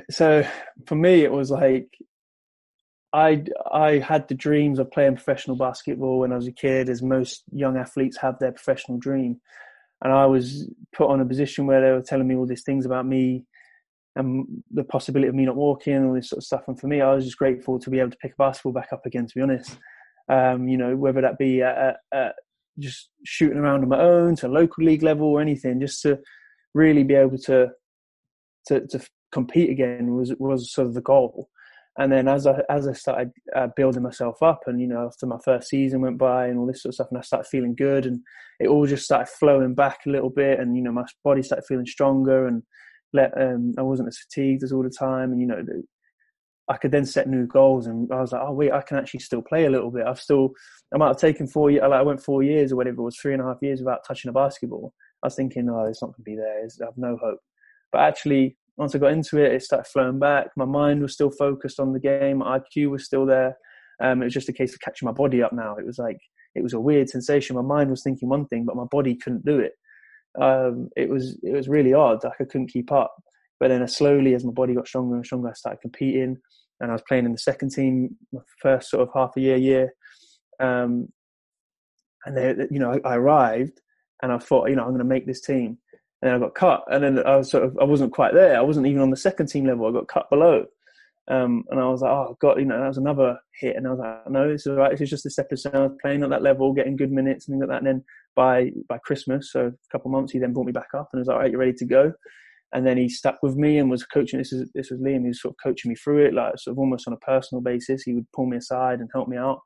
Speaker 2: So for me, it was like I I had the dreams of playing professional basketball when I was a kid, as most young athletes have their professional dream. And I was put on a position where they were telling me all these things about me and the possibility of me not walking and all this sort of stuff. And for me, I was just grateful to be able to pick a basketball back up again. To be honest, um, you know, whether that be at, at just shooting around on my own to local league level or anything, just to really be able to to, to compete again was was sort of the goal and then as I as I started uh, building myself up, and you know, after my first season went by and all this sort of stuff, and I started feeling good, and it all just started flowing back a little bit, and you know, my body started feeling stronger, and let um, I wasn't as fatigued as all the time, and you know, I could then set new goals, and I was like, oh wait, I can actually still play a little bit. I've still, I might have taken four years, like I went four years or whatever it was, three and a half years without touching a basketball. I was thinking, oh, it's not going to be there. I have no hope. But actually, once I got into it, it started flowing back. My mind was still focused on the game. IQ was still there. Um, it was just a case of catching my body up now. It was like, it was a weird sensation. My mind was thinking one thing, but my body couldn't do it. Um, it was, it was really odd. Like I couldn't keep up. But then slowly, as my body got stronger and stronger, I started competing and I was playing in the second team, my first sort of half a year, year. Um, and you know, I arrived and I thought, you know, I'm going to make this team and I got cut. And then I was sort of I wasn't quite there. I wasn't even on the second team level. I got cut below. Um, and I was like, oh god, you know, that was another hit. And I was like, no, this is right. This is just a stepping stone. Playing at that level, getting good minutes and things like that. And then by by Christmas, so a couple months, he then brought me back up and was like, all right, you're ready to go. And then he stuck with me and was coaching. This is this was Liam. He was sort of coaching me through it, like sort of almost on a personal basis. He would pull me aside and help me out.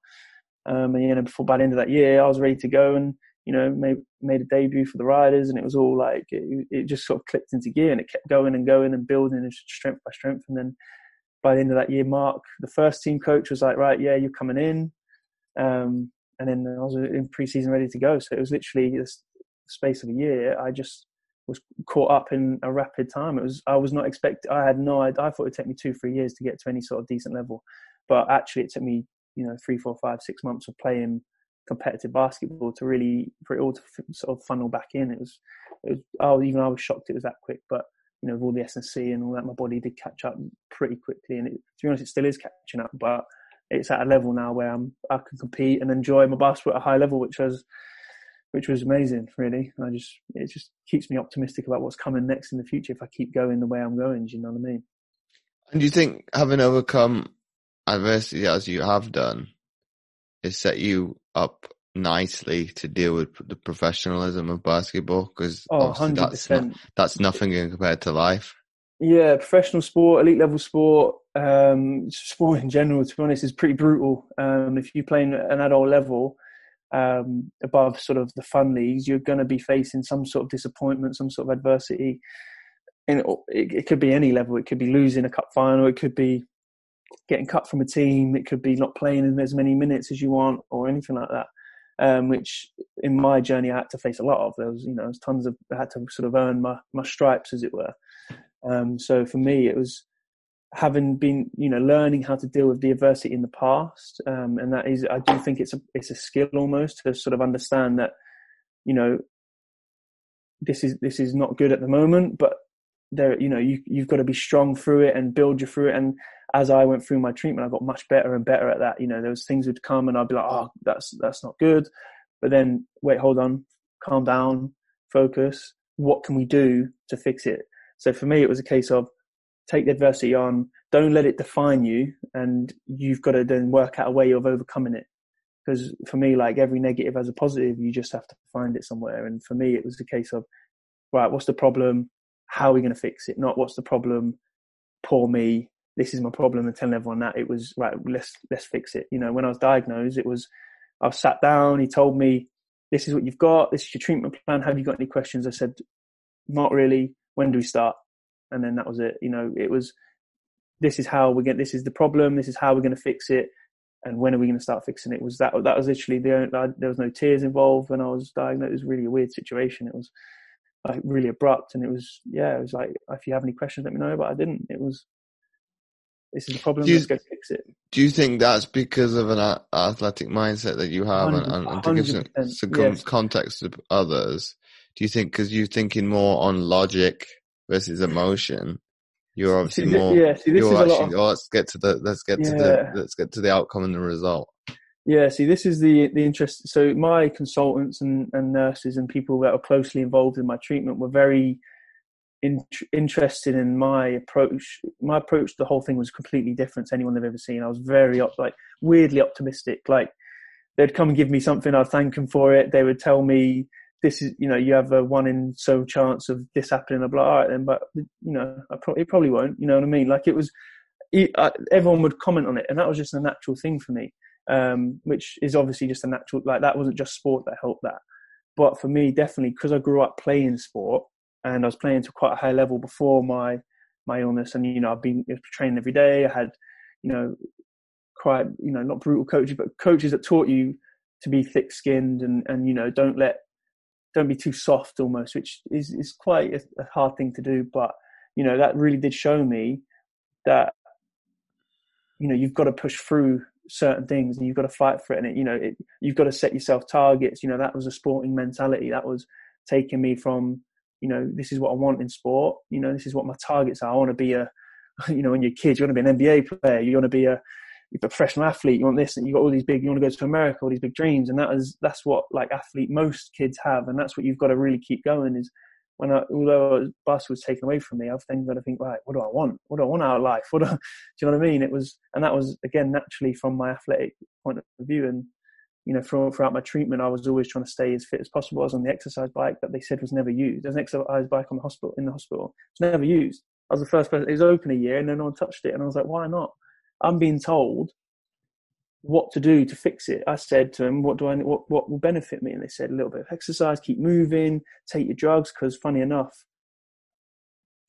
Speaker 2: Um, and you know, before by the end of that year, I was ready to go. And you know, made made a debut for the Riders, and it was all like it, it just sort of clicked into gear, and it kept going and going and building and strength by strength. And then by the end of that year, Mark, the first team coach, was like, "Right, yeah, you're coming in," um, and then I was in preseason ready to go. So it was literally this space of a year. I just was caught up in a rapid time. It was I was not expect. I had no idea. I thought it'd take me two, three years to get to any sort of decent level, but actually, it took me you know three, four, five, six months of playing competitive basketball to really for it all to sort of funnel back in. It was, it was oh, even I was shocked it was that quick. But you know, with all the S&C and all that, my body did catch up pretty quickly. And it, to be honest, it still is catching up, but it's at a level now where I'm, I can compete and enjoy my basketball at a high level, which was, which was amazing, really. And I just, it just keeps me optimistic about what's coming next in the future if I keep going the way I'm going. Do you know what I mean?
Speaker 1: And do you think having overcome adversity as you have done, has set you up nicely to deal with the professionalism of basketball because
Speaker 2: oh,
Speaker 1: that's, not, that's nothing compared to life.
Speaker 2: Yeah, professional sport, elite level sport, um, sport in general, to be honest, is pretty brutal. Um, if you play in an adult level um, above sort of the fun leagues, you're going to be facing some sort of disappointment, some sort of adversity. And it, it could be any level. It could be losing a cup final. It could be getting cut from a team. It could be not playing in as many minutes as you want, or anything like that um, which in my journey I had to face a lot of. There was, you know, was tons of I had to sort of earn my my stripes, as it were. Um, so for me, it was having been, you know, learning how to deal with the adversity in the past, um, and that is, I do think it's a it's a skill almost to sort of understand that, you know, this is this is not good at the moment, but there, you know, you you've got to be strong through it and build you through it and as I went through my treatment, I got much better and better at that. You know, there was things would come and I'd be like, oh, that's that's not good. But then, wait, hold on, calm down, focus. What can we do to fix it? So for me, it was a case of take the adversity on, don't let it define you, and you've got to then work out a way of overcoming it. Because for me, like every negative has a positive, you just have to find it somewhere. And for me, it was a case of, right, what's the problem? How are we going to fix it? Not what's the problem? Poor me this is my problem and telling everyone that it was right let's let's fix it. You know when i was diagnosed it was i sat down he told me this is what you've got this is your treatment plan have you got any questions? I said not really when do we start? And then that was it you know it was this is how we get this is the problem this is how we're going to fix it and when are we going to start fixing it? Was that that was literally the only. there was no tears involved when i was diagnosed. It was really a weird situation. It was like really abrupt and it was yeah it was like if you have any questions let me know but i didn't. It was this is a problem. You, let's go fix it.
Speaker 1: Do you think that's because of an athletic mindset that you have, and, and, and to give some, some yes. context to others? Do you think because you're thinking more on logic versus emotion, you're obviously see, more. Yeah, see, this is actually, a lot of, oh, let's get to the let's get yeah. to the let's get to the outcome and the result.
Speaker 2: Yeah, see, this is the the interest. So my consultants and, and nurses and people that are closely involved in my treatment were very in, interested in my approach. My approach to the whole thing was completely different to anyone they've ever seen. I was very like weirdly optimistic. Like they'd come and give me something, I'd thank them for it. They would tell me this is you know you have a one in so chance of this happening. I'm like all right then, but you know I probably it probably won't. You know what I mean? Like it was. everyone would comment on it, and that was just a natural thing for me, um, which is obviously just a natural. Like that wasn't just sport that helped that, but for me, definitely because I grew up playing sport, and I was playing to quite a high level before my my illness. And you know, I've been training every day. I had, you know, quite you know not brutal coaches, but coaches that taught you to be thick skinned and and you know don't let don't be too soft almost, which is is quite a, a hard thing to do. But you know that really did show me that you know you've got to push through certain things and you've got to fight for it and it, you know it, you've got to set yourself targets you know that was a sporting mentality that was taking me from you know, this is what I want in sport. You know, this is what my targets are. I want to be a, you know, when you're kids, you want to be an NBA player. You want to be a, a professional athlete. You want this, and you've got all these big. You want to go to America, all these big dreams, and that is that's what like athlete most kids have, and that's what you've got to really keep going. Is when I, although bus was taken away from me, I've then got to think, right, what do I want? What do I want out of life? What do, do you know what I mean? It was, and that was again naturally from my athletic point of view, and you know, throughout my treatment, I was always trying to stay as fit as possible. I was on the exercise bike that they said was never used. There's an exercise bike on the hospital in the hospital. It's never used. I was the first person. It was open a year, and then no one touched it. And I was like, why not? I'm being told what to do to fix it. I said to them, what do I? What what will benefit me? And they said a little bit of exercise, keep moving, take your drugs. Because funny enough,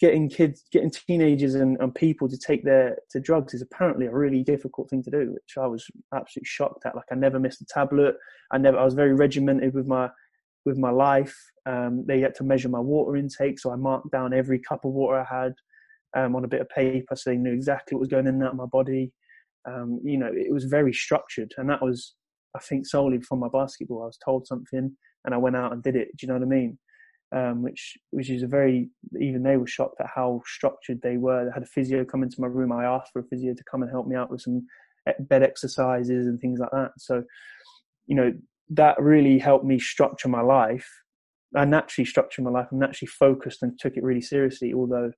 Speaker 2: getting kids, getting teenagers and, and people to take their to drugs is apparently a really difficult thing to do, which I was absolutely shocked at. Like I never missed a tablet. I never. I was very regimented with my with my life. Um, they had to measure my water intake, so I marked down every cup of water I had um, on a bit of paper, so they knew exactly what was going in and out of my body. Um, you know, it was very structured, and that was, I think, solely from my basketball. I was told something, and I went out and did it. Do you know what I mean? Um, which which is a very even they were shocked at how structured they were. They had a physio come into my room. I asked for a physio to come and help me out with some bed exercises and things like that. So, you know, that really helped me structure my life. I naturally structured my life. and naturally focused and took it really seriously. Although,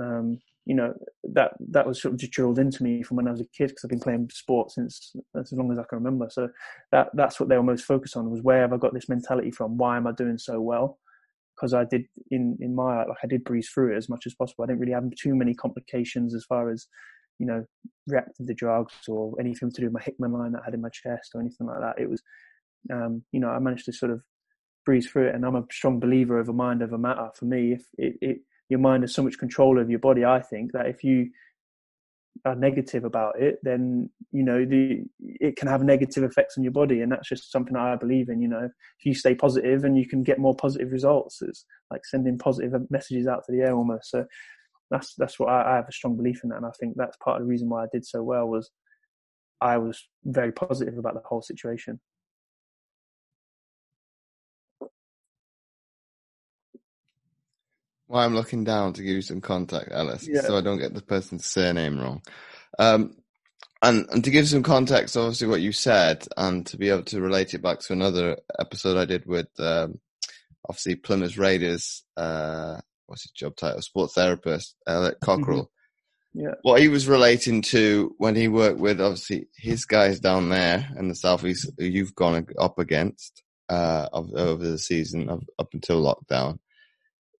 Speaker 2: um, you know, that that was sort of just drilled into me from when I was a kid because I've been playing sport since as long as I can remember. So that that's what they were most focused on was where have I got this mentality from? Why am I doing so well? Because I did in in my like I did breeze through it as much as possible. I didn't really have too many complications as far as you know reacting to drugs or anything to do with my Hickman line that I had in my chest or anything like that. It was um, you know I managed to sort of breeze through it, and I'm a strong believer of a mind over matter. For me, if it, it your mind has so much control over your body, I think that if you are negative about it, then you know the it can have negative effects on your body, and that's just something I believe in. You know, if you stay positive and you can get more positive results, it's like sending positive messages out to the air almost. So that's that's what I, I have a strong belief in that, and I think that's part of the reason why I did so well was I was very positive about the whole situation.
Speaker 1: Well, I'm looking down to give you some contact, Ellis, yeah. so I don't get the person's surname wrong. Um, and, and to give some context, obviously, what you said, and to be able to relate it back to another episode I did with, um, obviously, Plymouth Raiders, uh, what's his job title? Sports therapist, Elliot Cockrell.
Speaker 2: Mm-hmm. Yeah.
Speaker 1: What he was relating to when he worked with, obviously, his guys down there in the southeast who you've gone up against, uh, over the season, up until lockdown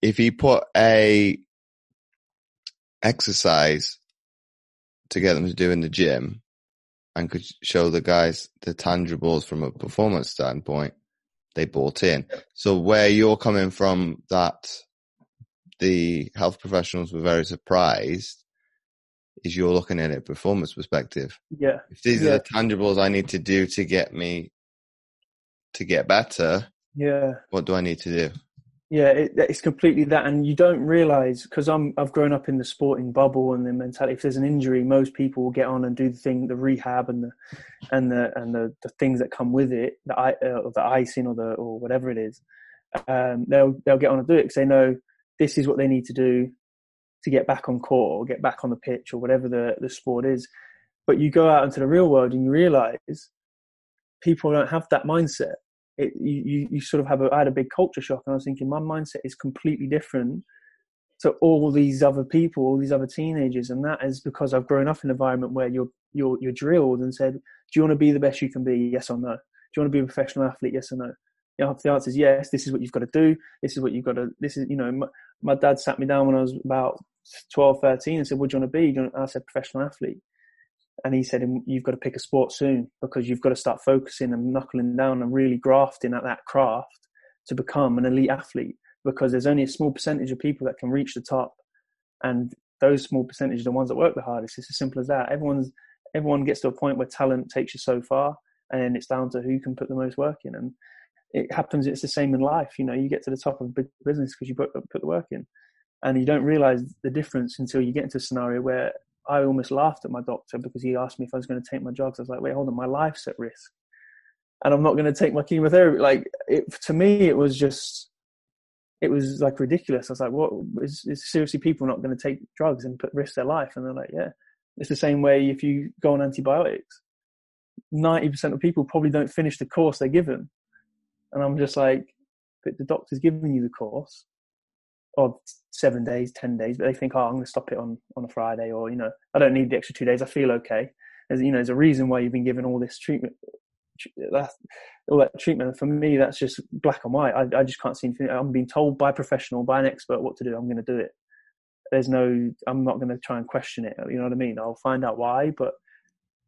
Speaker 1: if he put a exercise to get them to do in the gym and could show the guys the tangibles from a performance standpoint, they bought in. So where you're coming from that the health professionals were very surprised is you're looking at it performance perspective.
Speaker 2: Yeah.
Speaker 1: If these
Speaker 2: yeah.
Speaker 1: are the tangibles I need to do to get me to get better,
Speaker 2: yeah.
Speaker 1: What do I need to do?
Speaker 2: Yeah, it, it's completely that, and you don't realize because I'm I've grown up in the sporting bubble and the mentality. If there's an injury, most people will get on and do the thing, the rehab and the and the and the, the things that come with it, the uh, the icing or the or whatever it is. Um, they'll they'll get on and do it because they know this is what they need to do to get back on court or get back on the pitch or whatever the the sport is. But you go out into the real world and you realize people don't have that mindset it, you, you sort of have a, I had a big culture shock and I was thinking my mindset is completely different to all these other people, all these other teenagers. And that is because I've grown up in an environment where you're, you're, you're drilled and said, do you want to be the best you can be? Yes or no? Do you want to be a professional athlete? Yes or no? You know, if the answer is yes, this is what you've got to do. This is what you've got to, this is, you know, my, my dad sat me down when I was about 12, 13 and said, what do you want to be? You I said, professional athlete and he said um, you've got to pick a sport soon because you've got to start focusing and knuckling down and really grafting at that craft to become an elite athlete because there's only a small percentage of people that can reach the top. And those small percentage are the ones that work the hardest. It's as simple as that. Everyone's everyone gets to a point where talent takes you so far and it's down to who can put the most work in. And it happens it's the same in life you know you get to the top of a big business because you put, put the work in. And you don't realize the difference until you get into a scenario where I almost laughed at my doctor because he asked me if I was going to take my drugs. I was like, wait, hold on, my life's at risk, and I'm not going to take my chemotherapy. Like, it, to me, it was just, it was like ridiculous. I was like, what is, is seriously people not going to take drugs and put risk their life? And they're like, yeah, it's the same way if you go on antibiotics. Ninety percent of people probably don't finish the course they're given, and I'm just like, but the doctor's giving you the course of seven days, ten days, but they think, oh, I'm going to stop it on on a Friday, or you know, I don't need the extra two days. I feel okay. There's you know, there's a reason why you've been given all this treatment. That, all that treatment for me, that's just black and white. I, I just can't see anything. I'm being told by a professional, by an expert, what to do. I'm going to do it. There's no. I'm not going to try and question it. You know what I mean? I'll find out why, but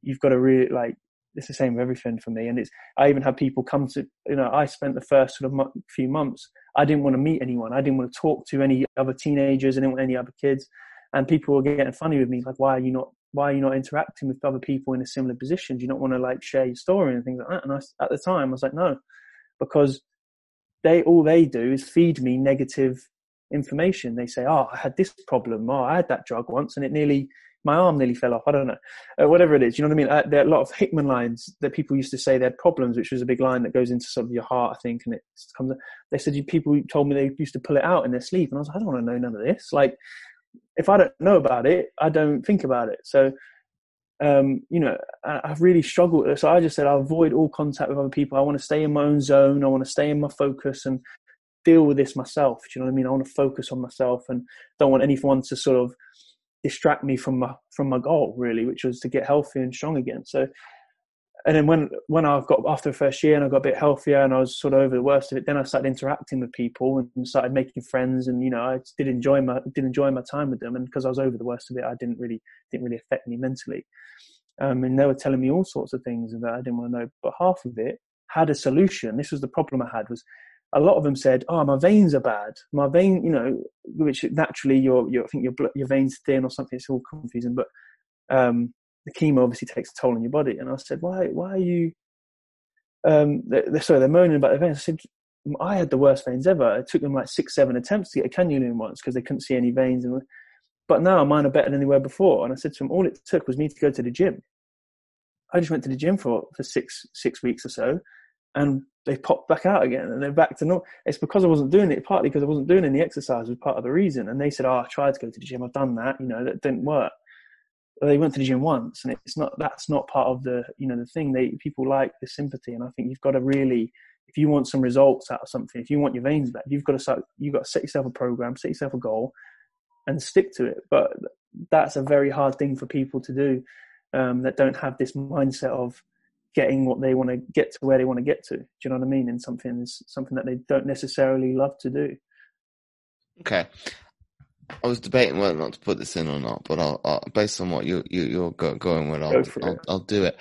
Speaker 2: you've got to really like it's the same with everything for me. And it's I even had people come to you know I spent the first sort of few months I didn't want to meet anyone. I didn't want to talk to any other teenagers. I didn't want any other kids. And people were getting funny with me, like, why are you not why are you not interacting with other people in a similar position? Do you not want to like share your story and things like that? And I, at the time, I was like, no, because they all they do is feed me negative information. They say, oh, I had this problem. Oh, I had that drug once, and it nearly my arm nearly fell off. I don't know, uh, whatever it is. You know what I mean? Uh, there are a lot of Hickman lines that people used to say they had problems, which was a big line that goes into sort of your heart, I think, and it comes. They said people told me they used to pull it out in their sleep, and I was like, I don't want to know none of this. Like, if I don't know about it, I don't think about it. So. Um, you know, I, I've really struggled. So I just said I'll avoid all contact with other people. I want to stay in my own zone. I want to stay in my focus and deal with this myself. Do you know what I mean? I want to focus on myself and don't want anyone to sort of distract me from my from my goal really, which was to get healthy and strong again. So, and then when when I got after the first year and I got a bit healthier and I was sort of over the worst of it, then I started interacting with people and started making friends. And you know, I did enjoy my did enjoy my time with them. And because I was over the worst of it, I didn't really didn't really affect me mentally. Um, and they were telling me all sorts of things that I didn't want to know. But half of it had a solution. This was the problem I had was a lot of them said, "Oh, my veins are bad. My vein, you know, which naturally your your I think your your veins thin or something. It's all confusing, but um, the chemo obviously takes a toll on your body." And I said, "Why? Why are you?" Um, they're, sorry, they're moaning about their veins. I said, "I had the worst veins ever. It took them like six, seven attempts to get a cannula in once because they couldn't see any veins. And but now mine are better than they were before." And I said to them, "All it took was me to go to the gym. I just went to the gym for for six six weeks or so." And they popped back out again and they're back to normal. It's because I wasn't doing it, partly because I wasn't doing any exercise was part of the reason. And they said, Oh, I tried to go to the gym, I've done that, you know, that didn't work. But they went to the gym once and it's not that's not part of the you know the thing. They people like the sympathy and I think you've got to really if you want some results out of something, if you want your veins back, you've got to start you've got to set yourself a program, set yourself a goal and stick to it. But that's a very hard thing for people to do um, that don't have this mindset of getting what they want to get to where they want to get to. Do you know what I mean? And something something that they don't necessarily love to do.
Speaker 1: Okay. I was debating whether or not to put this in or not, but I'll, I'll based on what you, you are go, going with, I'll, Go I'll, I'll do it.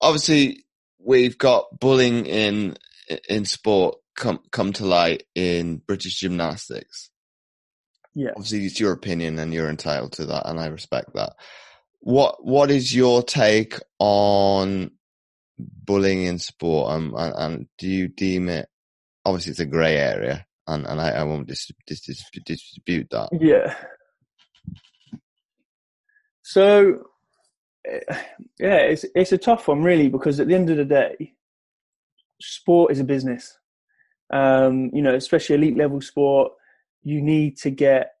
Speaker 1: Obviously, we've got bullying in in sport come come to light in British gymnastics.
Speaker 2: Yeah.
Speaker 1: Obviously, it's your opinion, and you're entitled to that, and I respect that. What What is your take on bullying in sport, um, and, and, do you deem it? Obviously, it's a grey area, and, and I, I won't dis, dis, dis, dispute that.
Speaker 2: Yeah. So, eh, yeah, it's it's a tough one, really, because at the end of the day, sport is a business. Um, you know, especially elite level sport, you need to get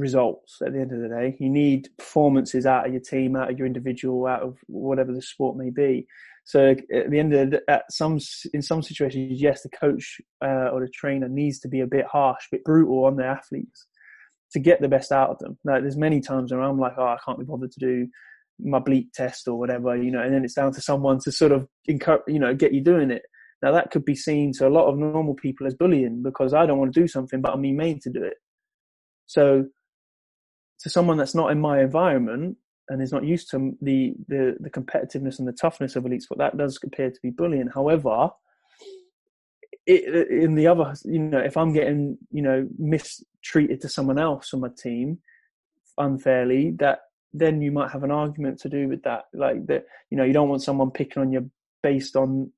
Speaker 2: results at the end of the day. You need performances out of your team, out of your individual, out of whatever the sport may be. So at the end of the, at some in some situations, yes, the coach uh, or the trainer needs to be a bit harsh, a bit brutal on their athletes to get the best out of them. Now, there's many times where I'm like, oh, I can't be bothered to do my bleep test or whatever, you know, and then it's down to someone to sort of encourage, you know, get you doing it. Now that could be seen to a lot of normal people as bullying because I don't want to do something, but I'm being made to do it. So to someone that's not in my environment and is not used to the, the, the competitiveness and the toughness of elite sport, that does appear to be bullying. However, it, in the other, you know, if I'm getting, you know, mistreated to someone else on my team unfairly, that then you might have an argument to do with that. Like that, you know, you don't want someone picking on you based on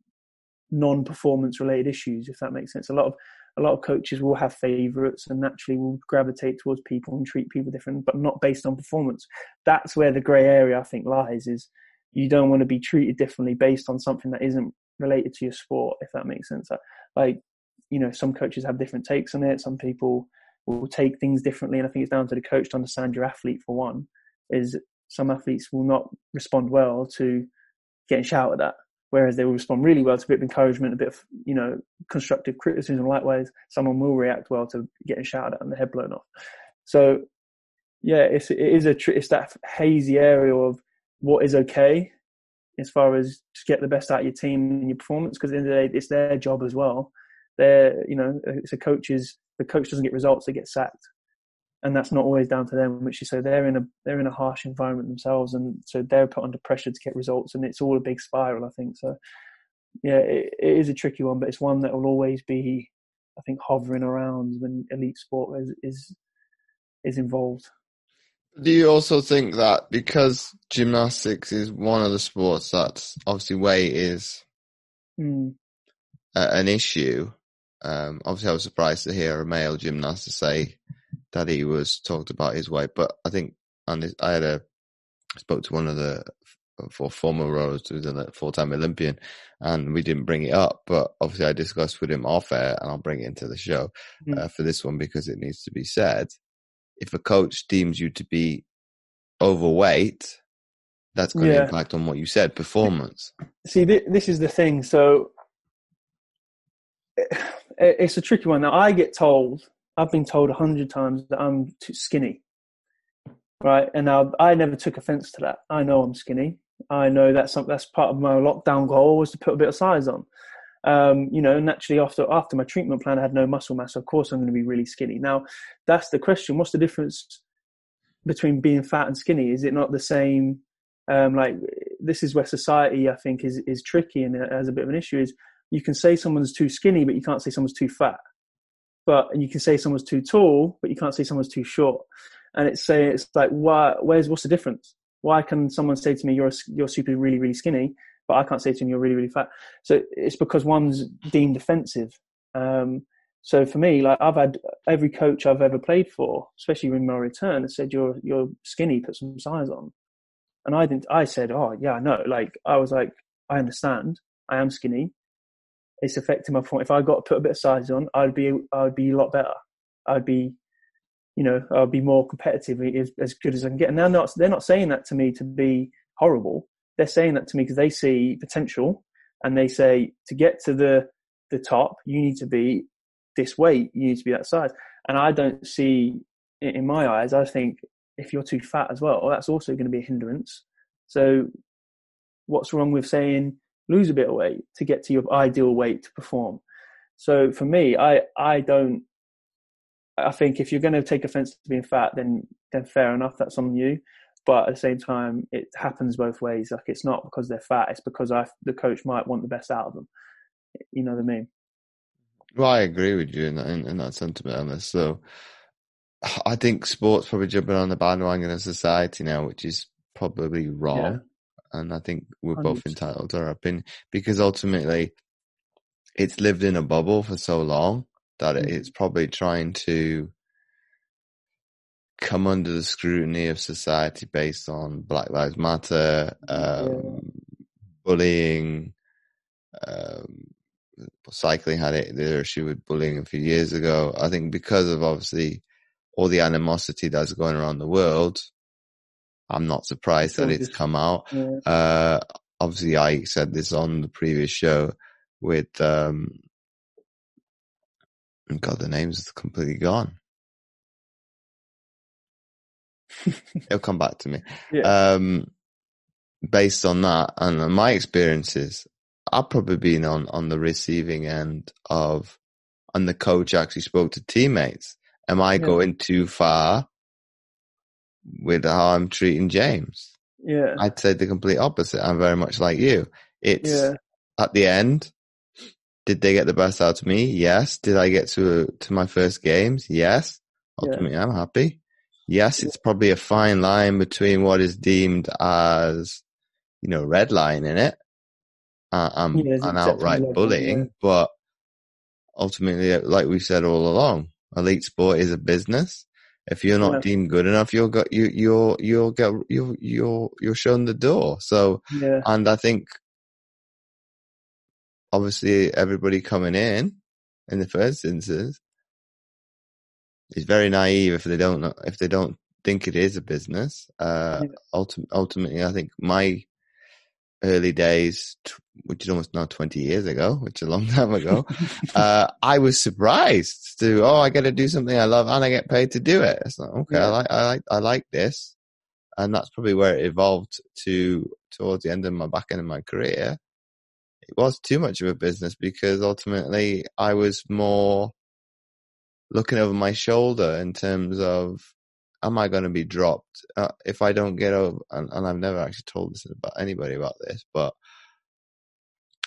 Speaker 2: non-performance related issues, if that makes sense. A lot of a lot of coaches will have favourites and naturally will gravitate towards people and treat people different, but not based on performance. That's where the grey area I think lies. Is you don't want to be treated differently based on something that isn't related to your sport, if that makes sense. Like, you know, some coaches have different takes on it. Some people will take things differently, and I think it's down to the coach to understand your athlete. For one, is some athletes will not respond well to getting shouted at whereas they will respond really well to a bit of encouragement, a bit of you know constructive criticism. Likewise, someone will react well to getting shouted at and the head blown off. So yeah, it's it is a it's that hazy area of what is okay as far as to get the best out of your team and your performance because at the end of the day it's their job as well. They're you know it's a coach's the coach doesn't get results they get sacked and that's not always down to them. Which is so they're in a they're in a harsh environment themselves, and so they're put under pressure to get results, and it's all a big spiral. I think so. Yeah, it, it is a tricky one, but it's one that will always be, I think, hovering around when elite sport is is, is involved.
Speaker 1: Do you also think that because gymnastics is one of the sports that's obviously weight is
Speaker 2: mm.
Speaker 1: a, an issue? Um, obviously, I was surprised to hear a male gymnast say that he was talked about his weight, but I think and I had a spoke to one of the for former rowers who's a full-time Olympian, and we didn't bring it up. But obviously, I discussed with him off air, and I'll bring it into the show mm. uh, for this one because it needs to be said. If a coach deems you to be overweight, that's going yeah. to impact on what you said, performance.
Speaker 2: See, th- this is the thing. So it's a tricky one. Now, I get told, I've been told a hundred times that I'm too skinny, right? And now I never took offense to that. I know I'm skinny. I know that's some, that's part of my lockdown goal was to put a bit of size on. Um, you know, naturally after after my treatment plan, I had no muscle mass. Of course, I'm going to be really skinny. Now, that's the question. What's the difference between being fat and skinny? Is it not the same? Um, like this is where society, I think, is is tricky and has a bit of an issue. Is you can say someone's too skinny, but you can't say someone's too fat. But you can say someone's too tall, but you can't say someone's too short. And it's say it's like, why? Where's what's the difference? Why can someone say to me, "You're you're super really really skinny," but I can't say to him, "You're really really fat"? So it's because one's deemed offensive. Um, so for me, like I've had every coach I've ever played for, especially in my return, said, "You're you're skinny. Put some size on." And I didn't. I said, "Oh yeah, know." Like I was like, "I understand. I am skinny it's affecting my form. If I got to put a bit of size on, I'd be I'd be a lot better. I'd be, you know, I'd be more competitive as, as good as I can get. And they're not they're not saying that to me to be horrible. They're saying that to me because they see potential, and they say to get to the the top, you need to be this weight, you need to be that size. And I don't see, in my eyes, I think if you're too fat as well, that's also going to be a hindrance. So, what's wrong with saying lose a bit of weight to get to your ideal weight to perform. So for me, I, I don't, I think if you're going to take offense to being fat, then, then fair enough, that's on you. But at the same time, it happens both ways. Like it's not because they're fat, it's because I, the coach might want the best out of them. You know what I mean?
Speaker 1: Well, I agree with you in that, in, in that sentiment, Emma. So I think sports probably jumping on the bandwagon of society now, which is probably wrong. And I think we're 100%. both entitled to our opinion because ultimately it's lived in a bubble for so long that mm-hmm. it's probably trying to come under the scrutiny of society based on Black Lives Matter, um, yeah. bullying. Um, cycling had it the issue with bullying a few years ago. I think because of obviously all the animosity that's going around the world, I'm not surprised that it's come out. Yeah. Uh, obviously, I said this on the previous show with, um, God, the name's completely gone. It'll come back to me. Yeah. Um, based on that and my experiences, I've probably been on, on the receiving end of, and the coach actually spoke to teammates. Am I yeah. going too far with how I'm treating James.
Speaker 2: Yeah.
Speaker 1: I'd say the complete opposite. I'm very much like you. It's yeah. at the end. Did they get the best out of me? Yes. Did I get to to my first games? Yes. Ultimately, yeah. I'm happy. Yes, it's probably a fine line between what is deemed as, you know, red line in it, uh, um, yeah, and outright bullying. But ultimately, like we said all along, elite sport is a business. If you're not yeah. deemed good enough, you'll get you you'll you'll get you you'll you're shown the door. So,
Speaker 2: yeah.
Speaker 1: and I think obviously everybody coming in in the first instance is very naive if they don't know, if they don't think it is a business. Uh, yeah. ultim- ultimately, I think my early days, which is almost now 20 years ago, which is a long time ago, uh, I was surprised to, oh, I get to do something I love and I get paid to do it. It's like, okay, yeah. I like, I like, I like this. And that's probably where it evolved to towards the end of my back end of my career. It was too much of a business because ultimately I was more looking over my shoulder in terms of am I going to be dropped uh, if I don't get over? And, and, I've never actually told this about anybody about this, but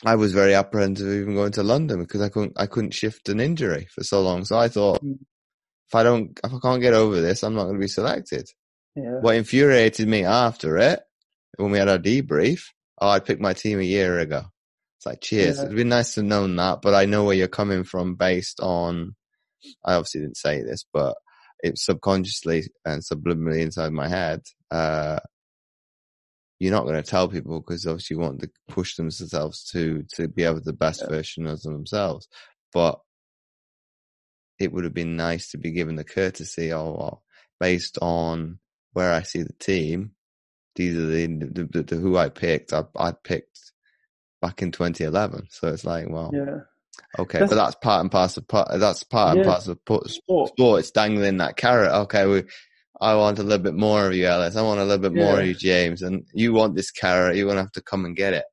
Speaker 1: I was very apprehensive even going to London because I couldn't I couldn't shift an injury for so long. So I thought mm. if I don't if I can't get over this, I'm not going to be selected.
Speaker 2: Yeah.
Speaker 1: What infuriated me after it when we had our debrief, oh, I picked my team a year ago. It's like, cheers. Yeah. It'd be nice to know that, but I know where you're coming from based on. I obviously didn't say this, but it's subconsciously and subliminally inside my head. Uh, you're not going to tell people because obviously you want to push themselves to to be able the best yeah. version of themselves. But it would have been nice to be given the courtesy of, well, based on where I see the team, these are the, the, the, the who I picked. I, I picked back in 2011. So it's like, well,
Speaker 2: yeah.
Speaker 1: Okay, that's, but that's part and parcel. Part, that's part yeah. and parcel of sport. sport. It's dangling that carrot. Okay, we, I want a little bit more of you, Ellis. I want a little bit more of you, James. And you want this carrot. You're gonna have to come and get it.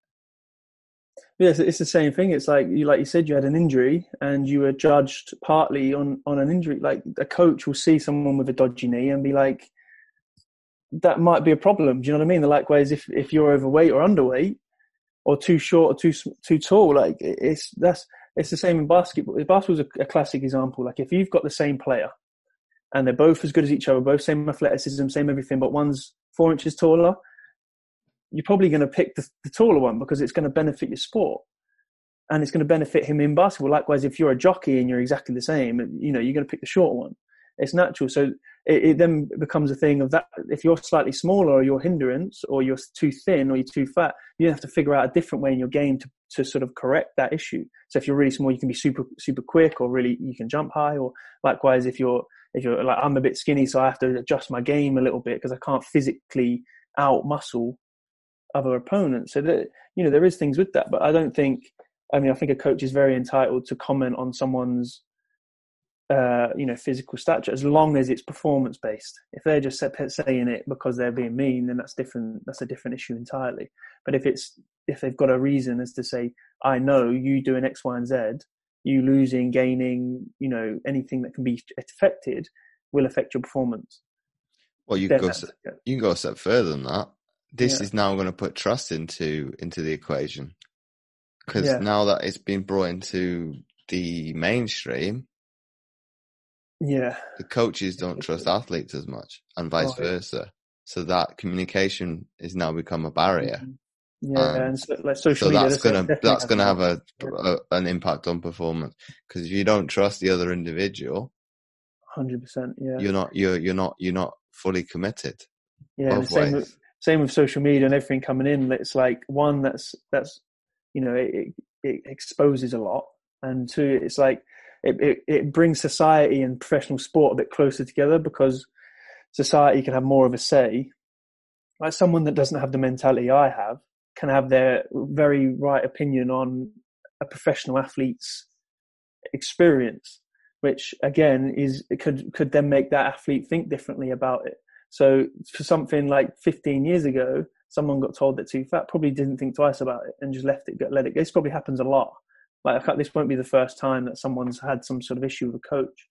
Speaker 2: Yes, it's the same thing. It's like you, like you said, you had an injury and you were judged partly on on an injury. Like a coach will see someone with a dodgy knee and be like, "That might be a problem." Do you know what I mean? The Likewise, if if you're overweight or underweight, or too short or too too tall, like it's that's it's the same in basketball. Basketball's a, a classic example. Like if you've got the same player and they're both as good as each other, both same athleticism, same everything, but one's four inches taller, you're probably going to pick the, the taller one because it's going to benefit your sport and it's going to benefit him in basketball. Likewise, if you're a jockey and you're exactly the same, you know, you're going to pick the short one. It's natural. So it, it, then becomes a thing of that. If you're slightly smaller or you're hindrance or you're too thin or you're too fat, you have to figure out a different way in your game to, to sort of correct that issue. So if you're really small, you can be super, super quick or really you can jump high or likewise, if you're, if you're like, I'm a bit skinny, so I have to adjust my game a little bit because I can't physically out muscle other opponents. So that, you know, there is things with that, but I don't think, I mean, I think a coach is very entitled to comment on someone's uh, you know, physical stature, as long as it's performance based. If they're just saying it because they're being mean, then that's different. That's a different issue entirely. But if it's if they've got a reason as to say, I know you doing X, Y, and Z, you losing, gaining, you know, anything that can be affected will affect your performance.
Speaker 1: Well, you can go you can go a step further than that. This yeah. is now going to put trust into into the equation because yeah. now that it's been brought into the mainstream,
Speaker 2: yeah.
Speaker 1: The coaches don't trust athletes as much and vice oh, versa. So that communication is now become a barrier.
Speaker 2: Mm-hmm. Yeah, and, and so, like social
Speaker 1: so
Speaker 2: media,
Speaker 1: that's gonna that's gonna have a, a, an impact on performance because if you don't trust the other individual,
Speaker 2: hundred percent, yeah,
Speaker 1: you're not you're you're not you're not fully committed.
Speaker 2: Yeah, same with, same with social media and everything coming in. It's like one that's that's you know it, it exposes a lot, and two, it's like it, it, it brings society and professional sport a bit closer together because society can have more of a say. Like someone that doesn't have the mentality I have can have their very right opinion on a professional athlete's experience, which again is could could then make that athlete think differently about it. So for something like 15 years ago, someone got told that too fat, probably didn't think twice about it and just left it, let it. This probably happens a lot. Like this won't be the first time that someone's had some sort of issue with a coach.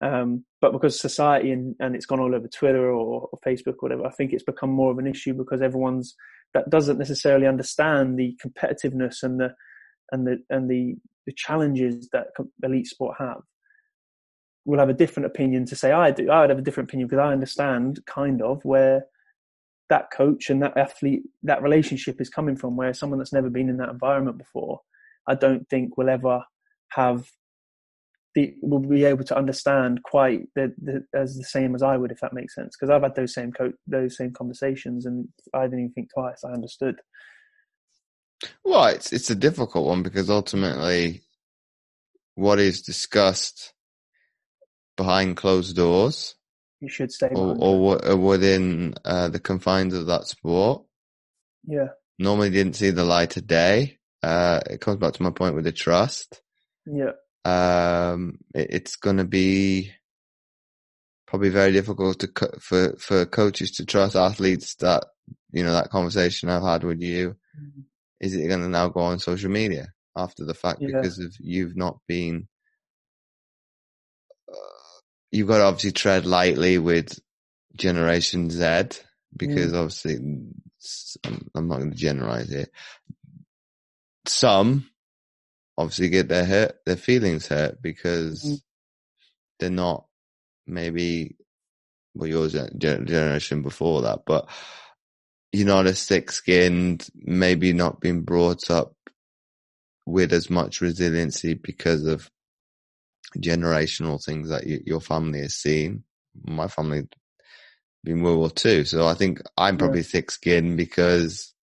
Speaker 2: Um, but because society and, and it's gone all over Twitter or, or, Facebook or whatever, I think it's become more of an issue because everyone's that doesn't necessarily understand the competitiveness and the and the and the, the challenges that elite sport have. Will have a different opinion to say I do. I would have a different opinion because I understand kind of where that coach and that athlete that relationship is coming from. Where someone that's never been in that environment before I don't think will ever have the will be able to understand quite the, the, as the same as I would, if that makes sense. Because I've had those same co- those same conversations, and I didn't even think twice. I understood.
Speaker 1: Well, it's it's a difficult one because ultimately, what is discussed behind closed doors,
Speaker 2: you should stay,
Speaker 1: or, or, or within uh, the confines of that sport.
Speaker 2: Yeah,
Speaker 1: normally didn't see the light of day. Uh, it comes back to my point with the trust.
Speaker 2: Yeah.
Speaker 1: Um, it, it's going to be probably very difficult to for for coaches to trust athletes that you know that conversation I've had with you. Mm-hmm. Is it going to now go on social media after the fact yeah. because of you've not been? Uh, you've got to obviously tread lightly with Generation Z because mm. obviously I'm not going to generalize it some obviously get their hurt, their feelings hurt because mm. they're not maybe well your generation before that, but you're not as thick skinned, maybe not being brought up with as much resiliency because of generational things that you, your family has seen. My family been World War Two. So I think I'm probably yeah. thick skinned because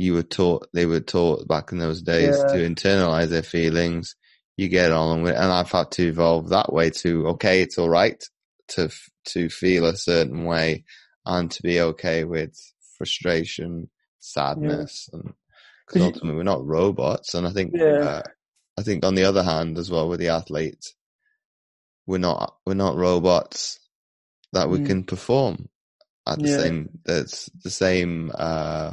Speaker 1: you were taught, they were taught back in those days yeah. to internalize their feelings. You get on with, and I've had to evolve that way to, okay, it's all right to, to feel a certain way and to be okay with frustration, sadness, yeah. and because ultimately we're not robots. And I think, yeah. uh, I think on the other hand as well with the athletes, we're not we're not robots that we mm. can perform at the yeah. same that's the same uh,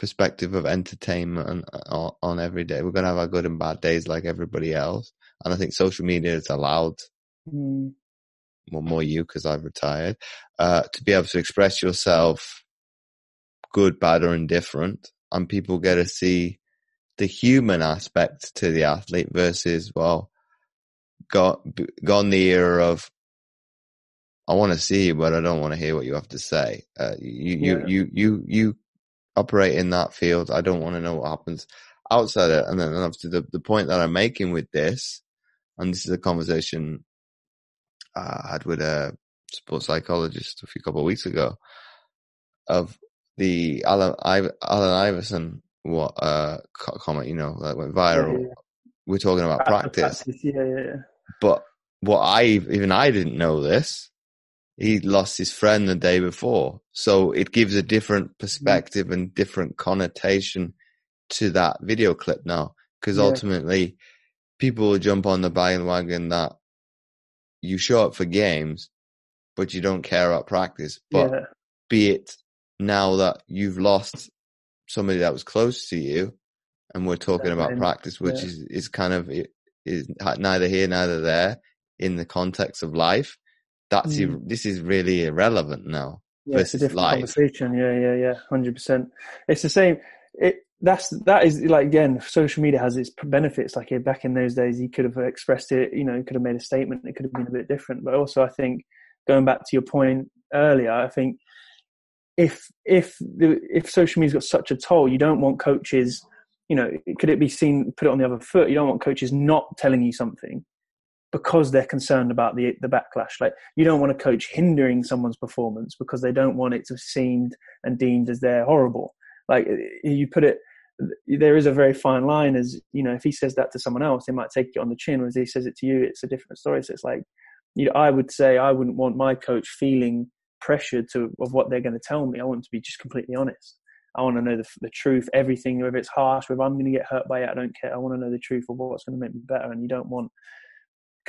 Speaker 1: perspective of entertainment on, uh, on every day. We're gonna have our good and bad days like everybody else, and I think social media has allowed. Mm. Well, more you because I've retired, uh, to be able to express yourself, good, bad, or indifferent, and people get to see the human aspect to the athlete versus well, got gone the era of I want to see you, but I don't want to hear what you have to say. Uh, you, yeah. you, you, you, you operate in that field. I don't want to know what happens outside it. And then obviously the, the point that I'm making with this, and this is a conversation I had with a sports psychologist a few couple of weeks ago of the Alan, Allen Iverson what uh comment, you know, that went viral. Yeah, yeah. We're talking about practice.
Speaker 2: practice. Yeah, yeah, yeah.
Speaker 1: But what I even I didn't know this. He lost his friend the day before, so it gives a different perspective mm. and different connotation to that video clip now. Because yeah. ultimately, people will jump on the bandwagon that you show up for games, but you don't care about practice. But yeah. be it now that you've lost somebody that was close to you, and we're talking about practice, which yeah. is is kind of is neither here neither there in the context of life. That's mm. this is really irrelevant now.
Speaker 2: Yeah, it's a different life. conversation. Yeah, yeah, yeah, hundred percent. It's the same. It that's that is like again, social media has its benefits. Like back in those days, he could have expressed it. You know, he could have made a statement. It could have been a bit different. But also, I think going back to your point earlier, I think if if the, if social media's got such a toll, you don't want coaches you know, could it be seen, put it on the other foot? You don't want coaches not telling you something because they're concerned about the the backlash. Like you don't want a coach hindering someone's performance because they don't want it to be seen and deemed as they're horrible. Like eh, you put it, there is a very fine line. As you know, if he says that to someone else, they might take it on the chin. Whereas he says it to you, it's a different story. So it's like, you know, I would say I wouldn't want my coach feeling pressured to of what they're going to tell me. I want to be just completely honest. I want to know the, the truth, everything, whether it's harsh, whether I'm going to get hurt by it, I don't care. I want to know the truth of what's going to make me better. And you don't want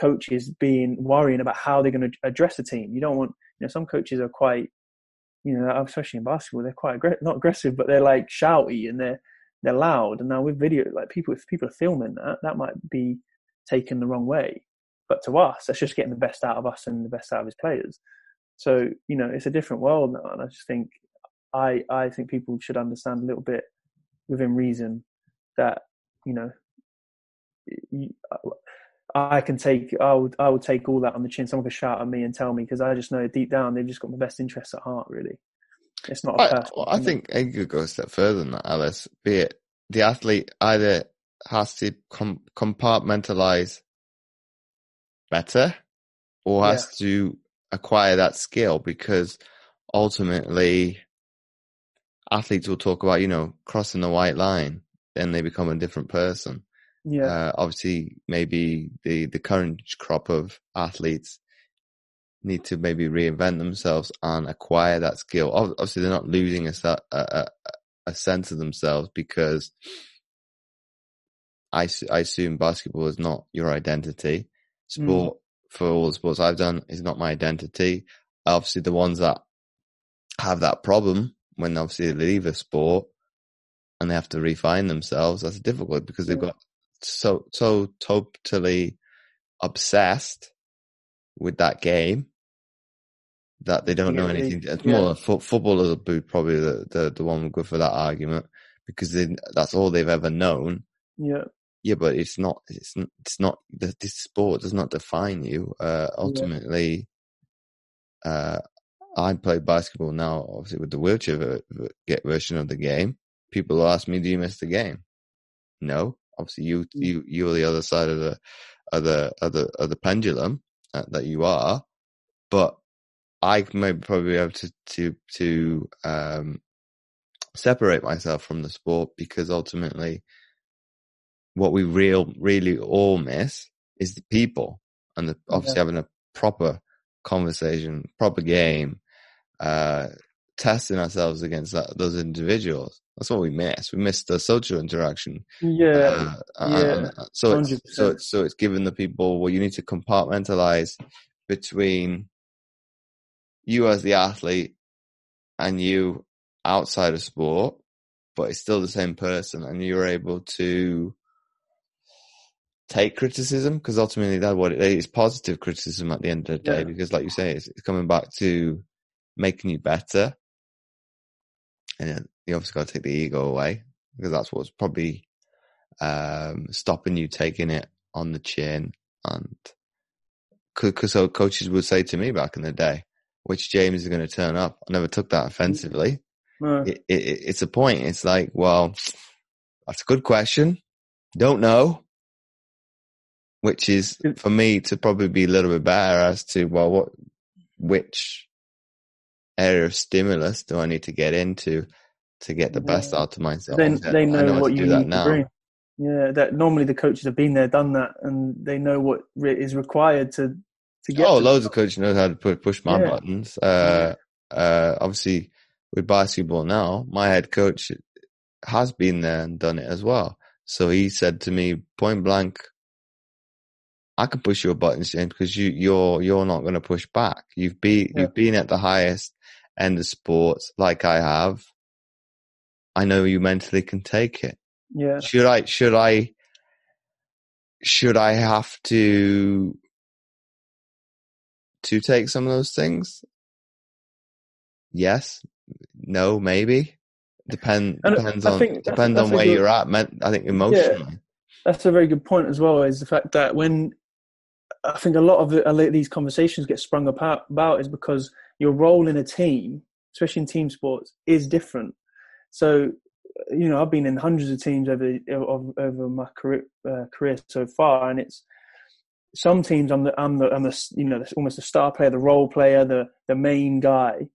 Speaker 2: coaches being worrying about how they're going to address a team. You don't want, you know, some coaches are quite, you know, especially in basketball, they're quite aggressive, not aggressive, but they're like shouty and they're, they're loud. And now with video, like people, if people are filming that, that might be taken the wrong way. But to us, that's just getting the best out of us and the best out of his players. So, you know, it's a different world now. And I just think I I think people should understand a little bit within reason that you know I can take I would I would take all that on the chin. Someone could shout at me and tell me because I just know deep down they've just got my best interests at heart. Really, it's not.
Speaker 1: I, well, I think I could go a step further than that, Ellis. Be it the athlete either has to com- compartmentalize better or has yeah. to acquire that skill because ultimately athletes will talk about, you know, crossing the white line, then they become a different person.
Speaker 2: Yeah. Uh,
Speaker 1: obviously, maybe the, the current crop of athletes need to maybe reinvent themselves and acquire that skill. Obviously, they're not losing a, a, a sense of themselves because I, I assume basketball is not your identity. Sport, mm. for all the sports I've done, is not my identity. Obviously, the ones that have that problem when obviously they leave a sport and they have to refine themselves, that's difficult because they've got so so totally obsessed with that game that they don't yeah, know anything. It's yeah. more fo- footballers will be probably the, the, the one good for that argument because they, that's all they've ever known.
Speaker 2: Yeah.
Speaker 1: Yeah, but it's not. It's not. it's not. The, this sport does not define you. Uh, ultimately, yeah. uh, I play basketball now, obviously with the wheelchair version of the game. People ask me, "Do you miss the game?" No, obviously you mm. you you're the other side of the of the of the of the pendulum uh, that you are, but I may probably be able to to to um, separate myself from the sport because ultimately, what we real really all miss is the people and the, obviously yeah. having a proper conversation, proper game, uh, testing ourselves against that, those individuals. That's what we miss. We miss the social interaction.
Speaker 2: Yeah. Uh, yeah.
Speaker 1: so it's, so it's, so it's given the people, well, you need to compartmentalize between you as the athlete and you outside of sport, but it's still the same person and you're able to take criticism because ultimately that's what it is positive criticism at the end of the day yeah. because like you say it's, it's, coming back to making you better and you obviously got to take the ego away because that's what's probably um, stopping you taking it on the chin and because so coaches would say to me back in the day which James is going to turn up? I never took that offensively. It, it, it's a point. It's like well that's a good question. Don't know. Which is for me to probably be a little bit better as to well what which area of stimulus do I need to get into to get the yeah. best out of myself?
Speaker 2: Then they know, know what you need to bring. Yeah, that normally the coaches have been there, done that, and they know what is required to to get.
Speaker 1: Oh,
Speaker 2: to
Speaker 1: loads of coaches know how to push my yeah. buttons. Uh, uh, obviously, with basketball now, my head coach has been there and done it as well. So he said to me point blank, I can push your buttons, James, because you you're you're not going to push back. You've been yeah. you've been at the highest end of sports, like I have. I know you mentally can take it.
Speaker 2: Yeah.
Speaker 1: Should I? Should I? Should I have to to take some of those things? Yes. No. Maybe. Depend depends on depends on where good, you're at. I think emotionally. Yeah,
Speaker 2: that's a very good point as well. Is the fact that when I think a lot of the, these conversations get sprung about, about is because your role in a team, especially in team sports, is different. So, you know, I've been in hundreds of teams over over my career uh, career so far, and it's some teams I'm the I'm the I'm the you know almost the star player, the role player, the the main guy,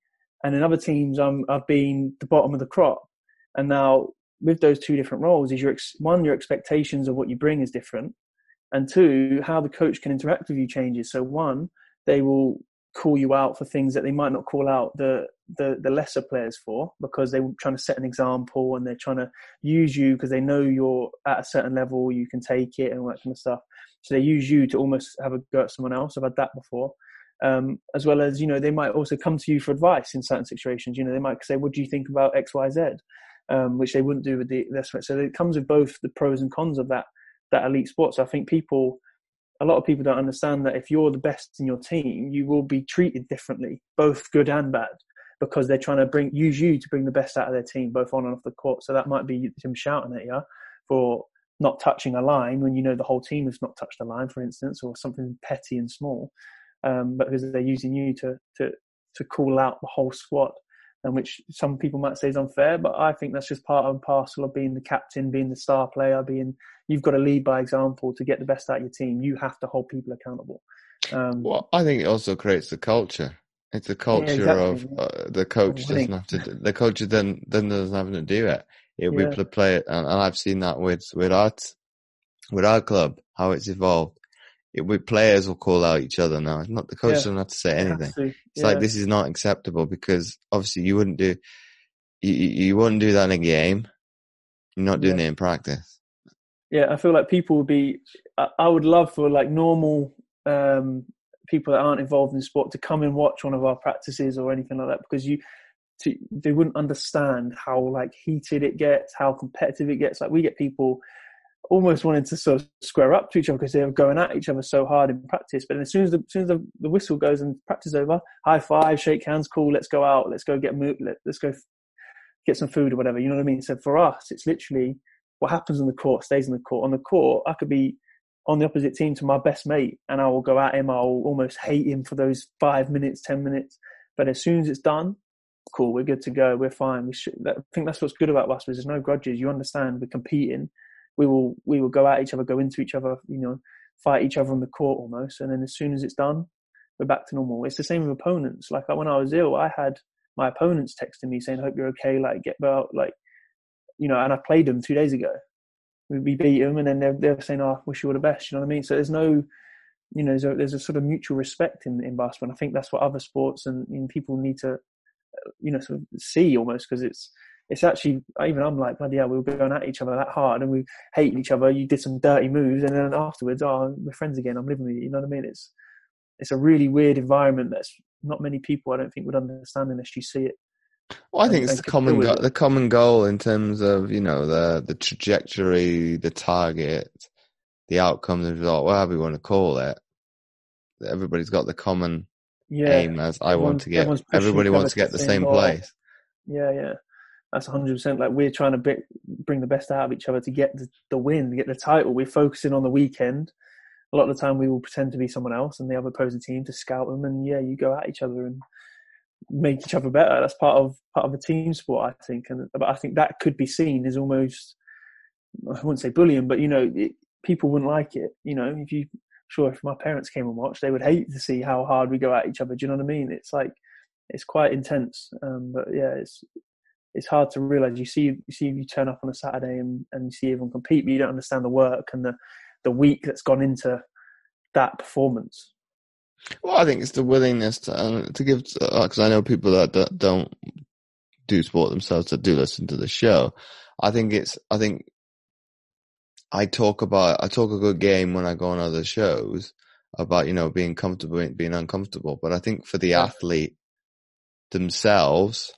Speaker 2: and in other teams I'm I've been the bottom of the crop, and now with those two different roles is your one your expectations of what you bring is different and two, how the coach can interact with you changes. So one, they will call you out for things that they might not call out the the, the lesser players for because they're trying to set an example and they're trying to use you because they know you're at a certain level, you can take it and all that kind of stuff. So they use you to almost have a go at someone else. I've had that before. Um, as well as, you know, they might also come to you for advice in certain situations. You know, they might say, what do you think about X, Y, Z? Um, which they wouldn't do with the, this. So it comes with both the pros and cons of that that elite sport. So I think people, a lot of people don't understand that if you're the best in your team, you will be treated differently, both good and bad, because they're trying to bring use you to bring the best out of their team, both on and off the court. So that might be them shouting at you for not touching a line when you know the whole team has not touched a line, for instance, or something petty and small, um, but because they're using you to to to call out the whole squad and which some people might say is unfair, but I think that's just part and parcel of being the captain, being the star player, being you've got to lead by example to get the best out of your team. You have to hold people accountable.
Speaker 1: Um, well, I think it also creates the culture. It's a culture yeah, exactly. of uh, the coach doesn't have to. The coach then then doesn't have to do it. It will yeah. play it, and, and I've seen that with with our with our club how it's evolved it, with players will call out each other now. It's not the coach yeah. doesn't have to say anything. To. It's like this is not acceptable because obviously you wouldn't do you, you wouldn't do that in a game. You're not doing yeah. it in practice.
Speaker 2: Yeah, I feel like people would be. I would love for like normal um, people that aren't involved in sport to come and watch one of our practices or anything like that because you to, they wouldn't understand how like heated it gets, how competitive it gets. Like we get people almost wanted to sort of square up to each other because they were going at each other so hard in practice. But as soon as the, as soon as the, the whistle goes and practice over, high five, shake hands, cool, let's go out, let's go get moved, let, let's go get some food or whatever. You know what I mean? So for us, it's literally what happens on the court stays in the court. On the court, I could be on the opposite team to my best mate and I will go at him. I'll almost hate him for those five minutes, 10 minutes. But as soon as it's done, cool, we're good to go. We're fine. We should, I think that's what's good about us. There's no grudges. You understand we're competing we will we will go at each other, go into each other, you know, fight each other on the court almost. And then as soon as it's done, we're back to normal. It's the same with opponents. Like when I was ill, I had my opponents texting me saying, I "Hope you're okay." Like get well. Like you know, and I played them two days ago. We beat them, and then they're they're saying, "Oh, wish you all the best." You know what I mean? So there's no, you know, there's a, there's a sort of mutual respect in in basketball. And I think that's what other sports and, and people need to, uh, you know, sort of see almost because it's it's actually even I'm like bloody hell, we were going at each other that hard and we hated each other. You did some dirty moves, and then afterwards, oh, we're friends again. I'm living with you. You know what I mean? It's it's a really weird environment that's not many people I don't think would understand unless you see it.
Speaker 1: Well, I think and, it's the common go- the common goal in terms of you know the the trajectory, the target, the outcome, the result, whatever you want to call it. Everybody's got the common yeah. aim as I want to get. Everybody wants to get the same place.
Speaker 2: Yeah, yeah that's 100% like we're trying to be, bring the best out of each other to get the, the win, get the title. We're focusing on the weekend. A lot of the time we will pretend to be someone else and the other opposing team to scout them. And yeah, you go at each other and make each other better. That's part of part of a team sport, I think. And but I think that could be seen as almost I wouldn't say bullying, but you know, it, people wouldn't like it. You know, if you sure if my parents came and watched, they would hate to see how hard we go at each other. Do you know what I mean? It's like it's quite intense. Um, but yeah, it's it's hard to realize. You see, you see, you turn up on a Saturday and, and you see everyone compete, but you don't understand the work and the the week that's gone into that performance.
Speaker 1: Well, I think it's the willingness to uh, to give because uh, I know people that, that don't do sport themselves that do listen to the show. I think it's I think I talk about I talk a good game when I go on other shows about you know being comfortable being uncomfortable, but I think for the athlete themselves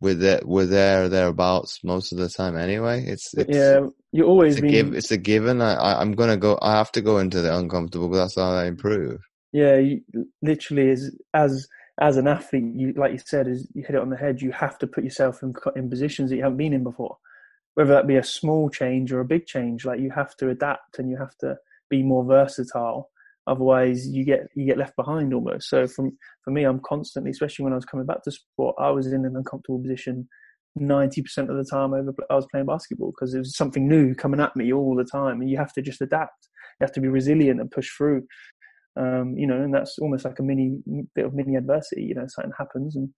Speaker 1: we're there, we're there thereabouts most of the time anyway. It's, it's
Speaker 2: yeah, you always
Speaker 1: it's a, give, it's a given. I, I am gonna go. I have to go into the uncomfortable, but that's how I improve.
Speaker 2: Yeah, you, literally, as as as an athlete, you like you said, is you hit it on the head. You have to put yourself in in positions that you haven't been in before, whether that be a small change or a big change. Like you have to adapt and you have to be more versatile Otherwise, you get you get left behind almost. So from for me, I'm constantly, especially when I was coming back to sport, I was in an uncomfortable position ninety percent of the time over I was playing basketball because it was something new coming at me all the time, and you have to just adapt. You have to be resilient and push through. Um, you know, and that's almost like a mini bit of mini adversity. You know, something happens, and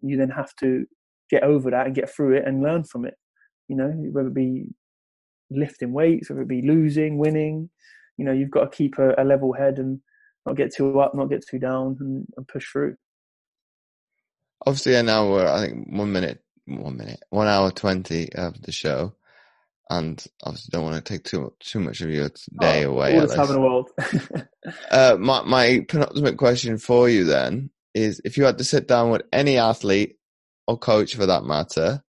Speaker 2: you then have to get over that and get through it and learn from it. You know, whether it be lifting weights, whether it be losing, winning, you know you've got to keep a, a level head and not get too up, not get too down, and, and push through.
Speaker 1: Obviously, now we're I think one minute, one minute, one hour twenty of the show, and obviously don't want to take too too much of your day oh, away.
Speaker 2: All the time in the world.
Speaker 1: uh, my my penultimate question for you then is: if you had to sit down with any athlete or coach for that matter,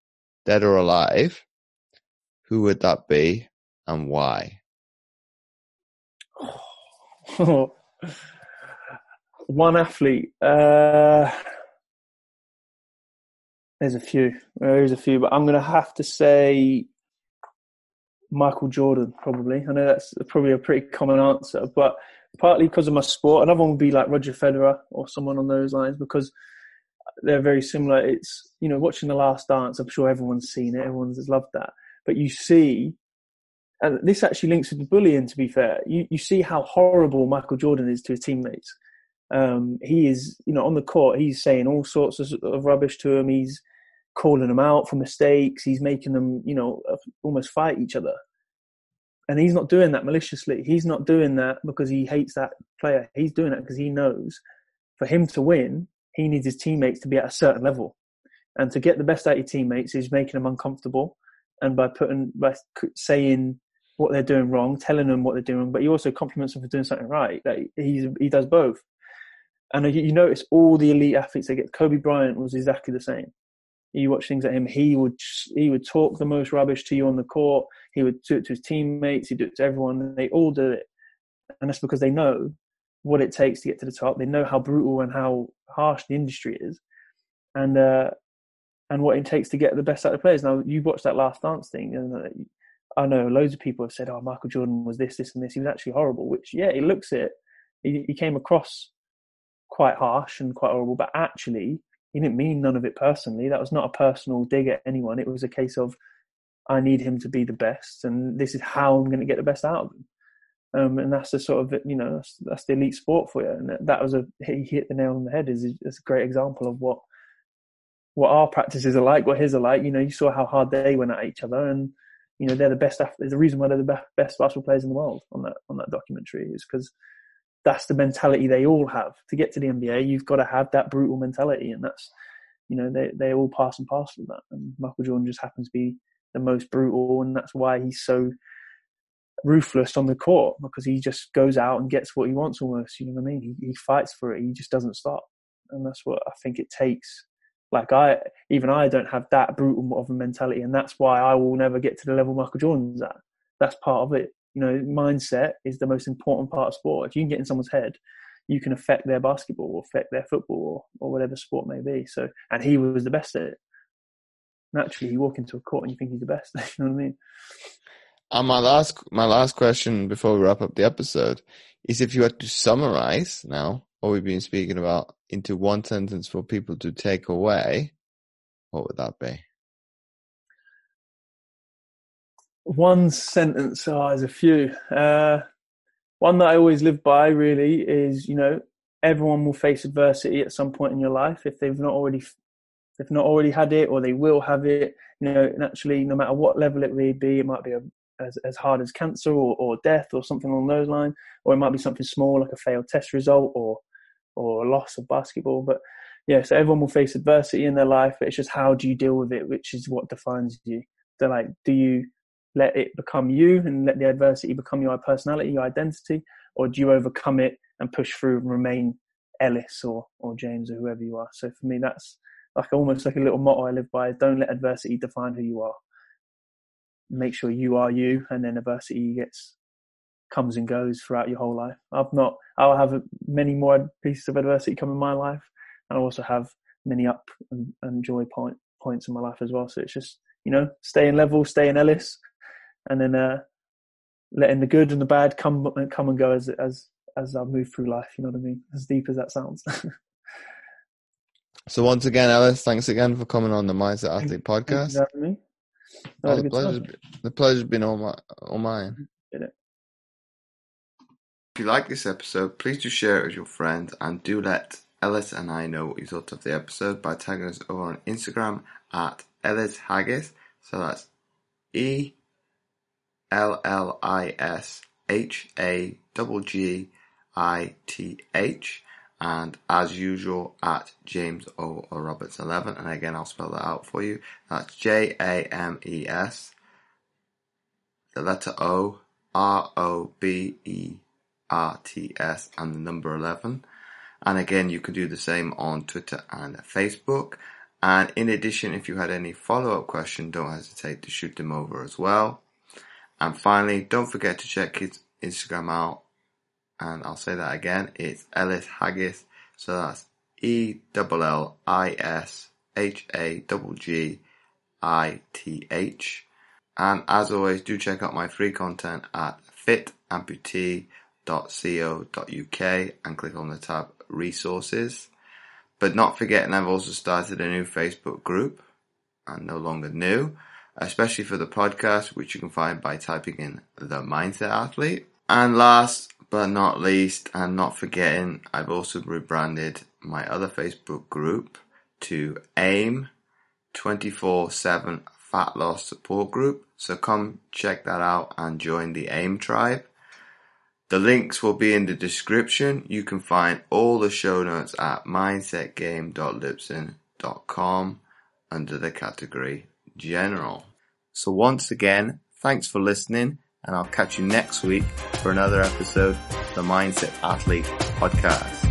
Speaker 1: dead or alive, who would that be and why?
Speaker 2: One athlete. Uh, there's a few. There's a few, but I'm going to have to say Michael Jordan, probably. I know that's probably a pretty common answer, but partly because of my sport. Another one would be like Roger Federer or someone on those lines because they're very similar. It's, you know, watching The Last Dance, I'm sure everyone's seen it, everyone's loved that. But you see and this actually links with the bullying. To be fair, you you see how horrible Michael Jordan is to his teammates. Um, he is, you know, on the court, he's saying all sorts of, of rubbish to them. He's calling them out for mistakes. He's making them, you know, almost fight each other. And he's not doing that maliciously. He's not doing that because he hates that player. He's doing that because he knows for him to win, he needs his teammates to be at a certain level. And to get the best out of your teammates is making them uncomfortable. And by putting, by saying what they're doing wrong, telling them what they're doing but he also compliments them for doing something right. Like he's he does both. And you notice all the elite athletes they get. Kobe Bryant was exactly the same. You watch things at him. He would he would talk the most rubbish to you on the court. He would do it to his teammates. He'd do it to everyone. They all do it, and that's because they know what it takes to get to the top. They know how brutal and how harsh the industry is, and uh, and what it takes to get the best out of players. Now you watched that Last Dance thing, and uh, I know loads of people have said, "Oh, Michael Jordan was this, this, and this." He was actually horrible. Which, yeah, he looks it. He, he came across quite harsh and quite horrible, but actually, he didn't mean none of it personally. That was not a personal dig at anyone. It was a case of, I need him to be the best, and this is how I'm going to get the best out of him. Um, and that's the sort of you know that's, that's the elite sport for you, and that, was a he hit the nail on the head. is is a great example of what what our practices are like, what his are like. You know, you saw how hard they went at each other, and you know they're the best. There's a reason why they're the best, basketball players in the world on that on that documentary is because that's the mentality they all have. To get to the NBA, you've got to have that brutal mentality, and that's you know they they all pass and parcel of that. And Michael Jordan just happens to be the most brutal, and that's why he's so ruthless on the court because he just goes out and gets what he wants almost. You know what I mean? He, he fights for it. He just doesn't stop, and that's what I think it takes. Like I, even I don't have that brutal of a mentality, and that's why I will never get to the level Michael Jordan's at. That's part of it. You know, mindset is the most important part of sport. If you can get in someone's head, you can affect their basketball or affect their football or, or whatever sport may be. So, and he was the best at it. Naturally, you walk into a court and you think he's the best. you know what I mean?
Speaker 1: And my last, my last question before we wrap up the episode is if you had to summarize now what we've been speaking about into one sentence for people to take away, what would that be?
Speaker 2: One sentence, oh, there's a few. Uh, one that I always live by really is, you know, everyone will face adversity at some point in your life if they've not already they've not already had it or they will have it you know naturally no matter what level it may be it might be a, as, as hard as cancer or, or death or something along those lines, or it might be something small like a failed test result or or a loss of basketball. But yeah, so everyone will face adversity in their life, but it's just how do you deal with it, which is what defines you. So like, do you let it become you and let the adversity become your personality, your identity, or do you overcome it and push through and remain Ellis or or James or whoever you are? So for me, that's like almost like a little motto I live by: don't let adversity define who you are make sure you are you, and then adversity gets comes and goes throughout your whole life. I've not. I'll have many more pieces of adversity come in my life, and I also have many up and, and joy point, points in my life as well. So it's just you know staying level, staying Ellis, and then uh, letting the good and the bad come come and go as as as I move through life. You know what I mean? As deep as that sounds.
Speaker 1: so once again, Ellis, thanks again for coming on the Mindset Athlete podcast. Oh, the, pleasure, the pleasure's been all, my, all mine. If you like this episode, please do share it with your friends and do let Ellis and I know what you thought of the episode by tagging us over on Instagram at Ellis Haggith. So that's E L L I S H A G G I T H and as usual at James O or Roberts 11 and again I'll spell that out for you that's J A M E S the letter O R O B E R T S and the number 11 and again you can do the same on Twitter and Facebook and in addition if you had any follow-up question don't hesitate to shoot them over as well and finally don't forget to check his Instagram out and I'll say that again. It's Ellis Haggith. So that's E L L I S H A G G I T H. And as always, do check out my free content at fitamputee.co.uk and click on the tab resources. But not forgetting, I've also started a new Facebook group and no longer new, especially for the podcast, which you can find by typing in the mindset athlete. And last but not least, and not forgetting, I've also rebranded my other Facebook group to AIM 24 7 Fat Loss Support Group. So come check that out and join the AIM tribe. The links will be in the description. You can find all the show notes at mindsetgame.libsyn.com under the category General. So once again, thanks for listening and I'll catch you next week for another episode of the Mindset Athlete Podcast.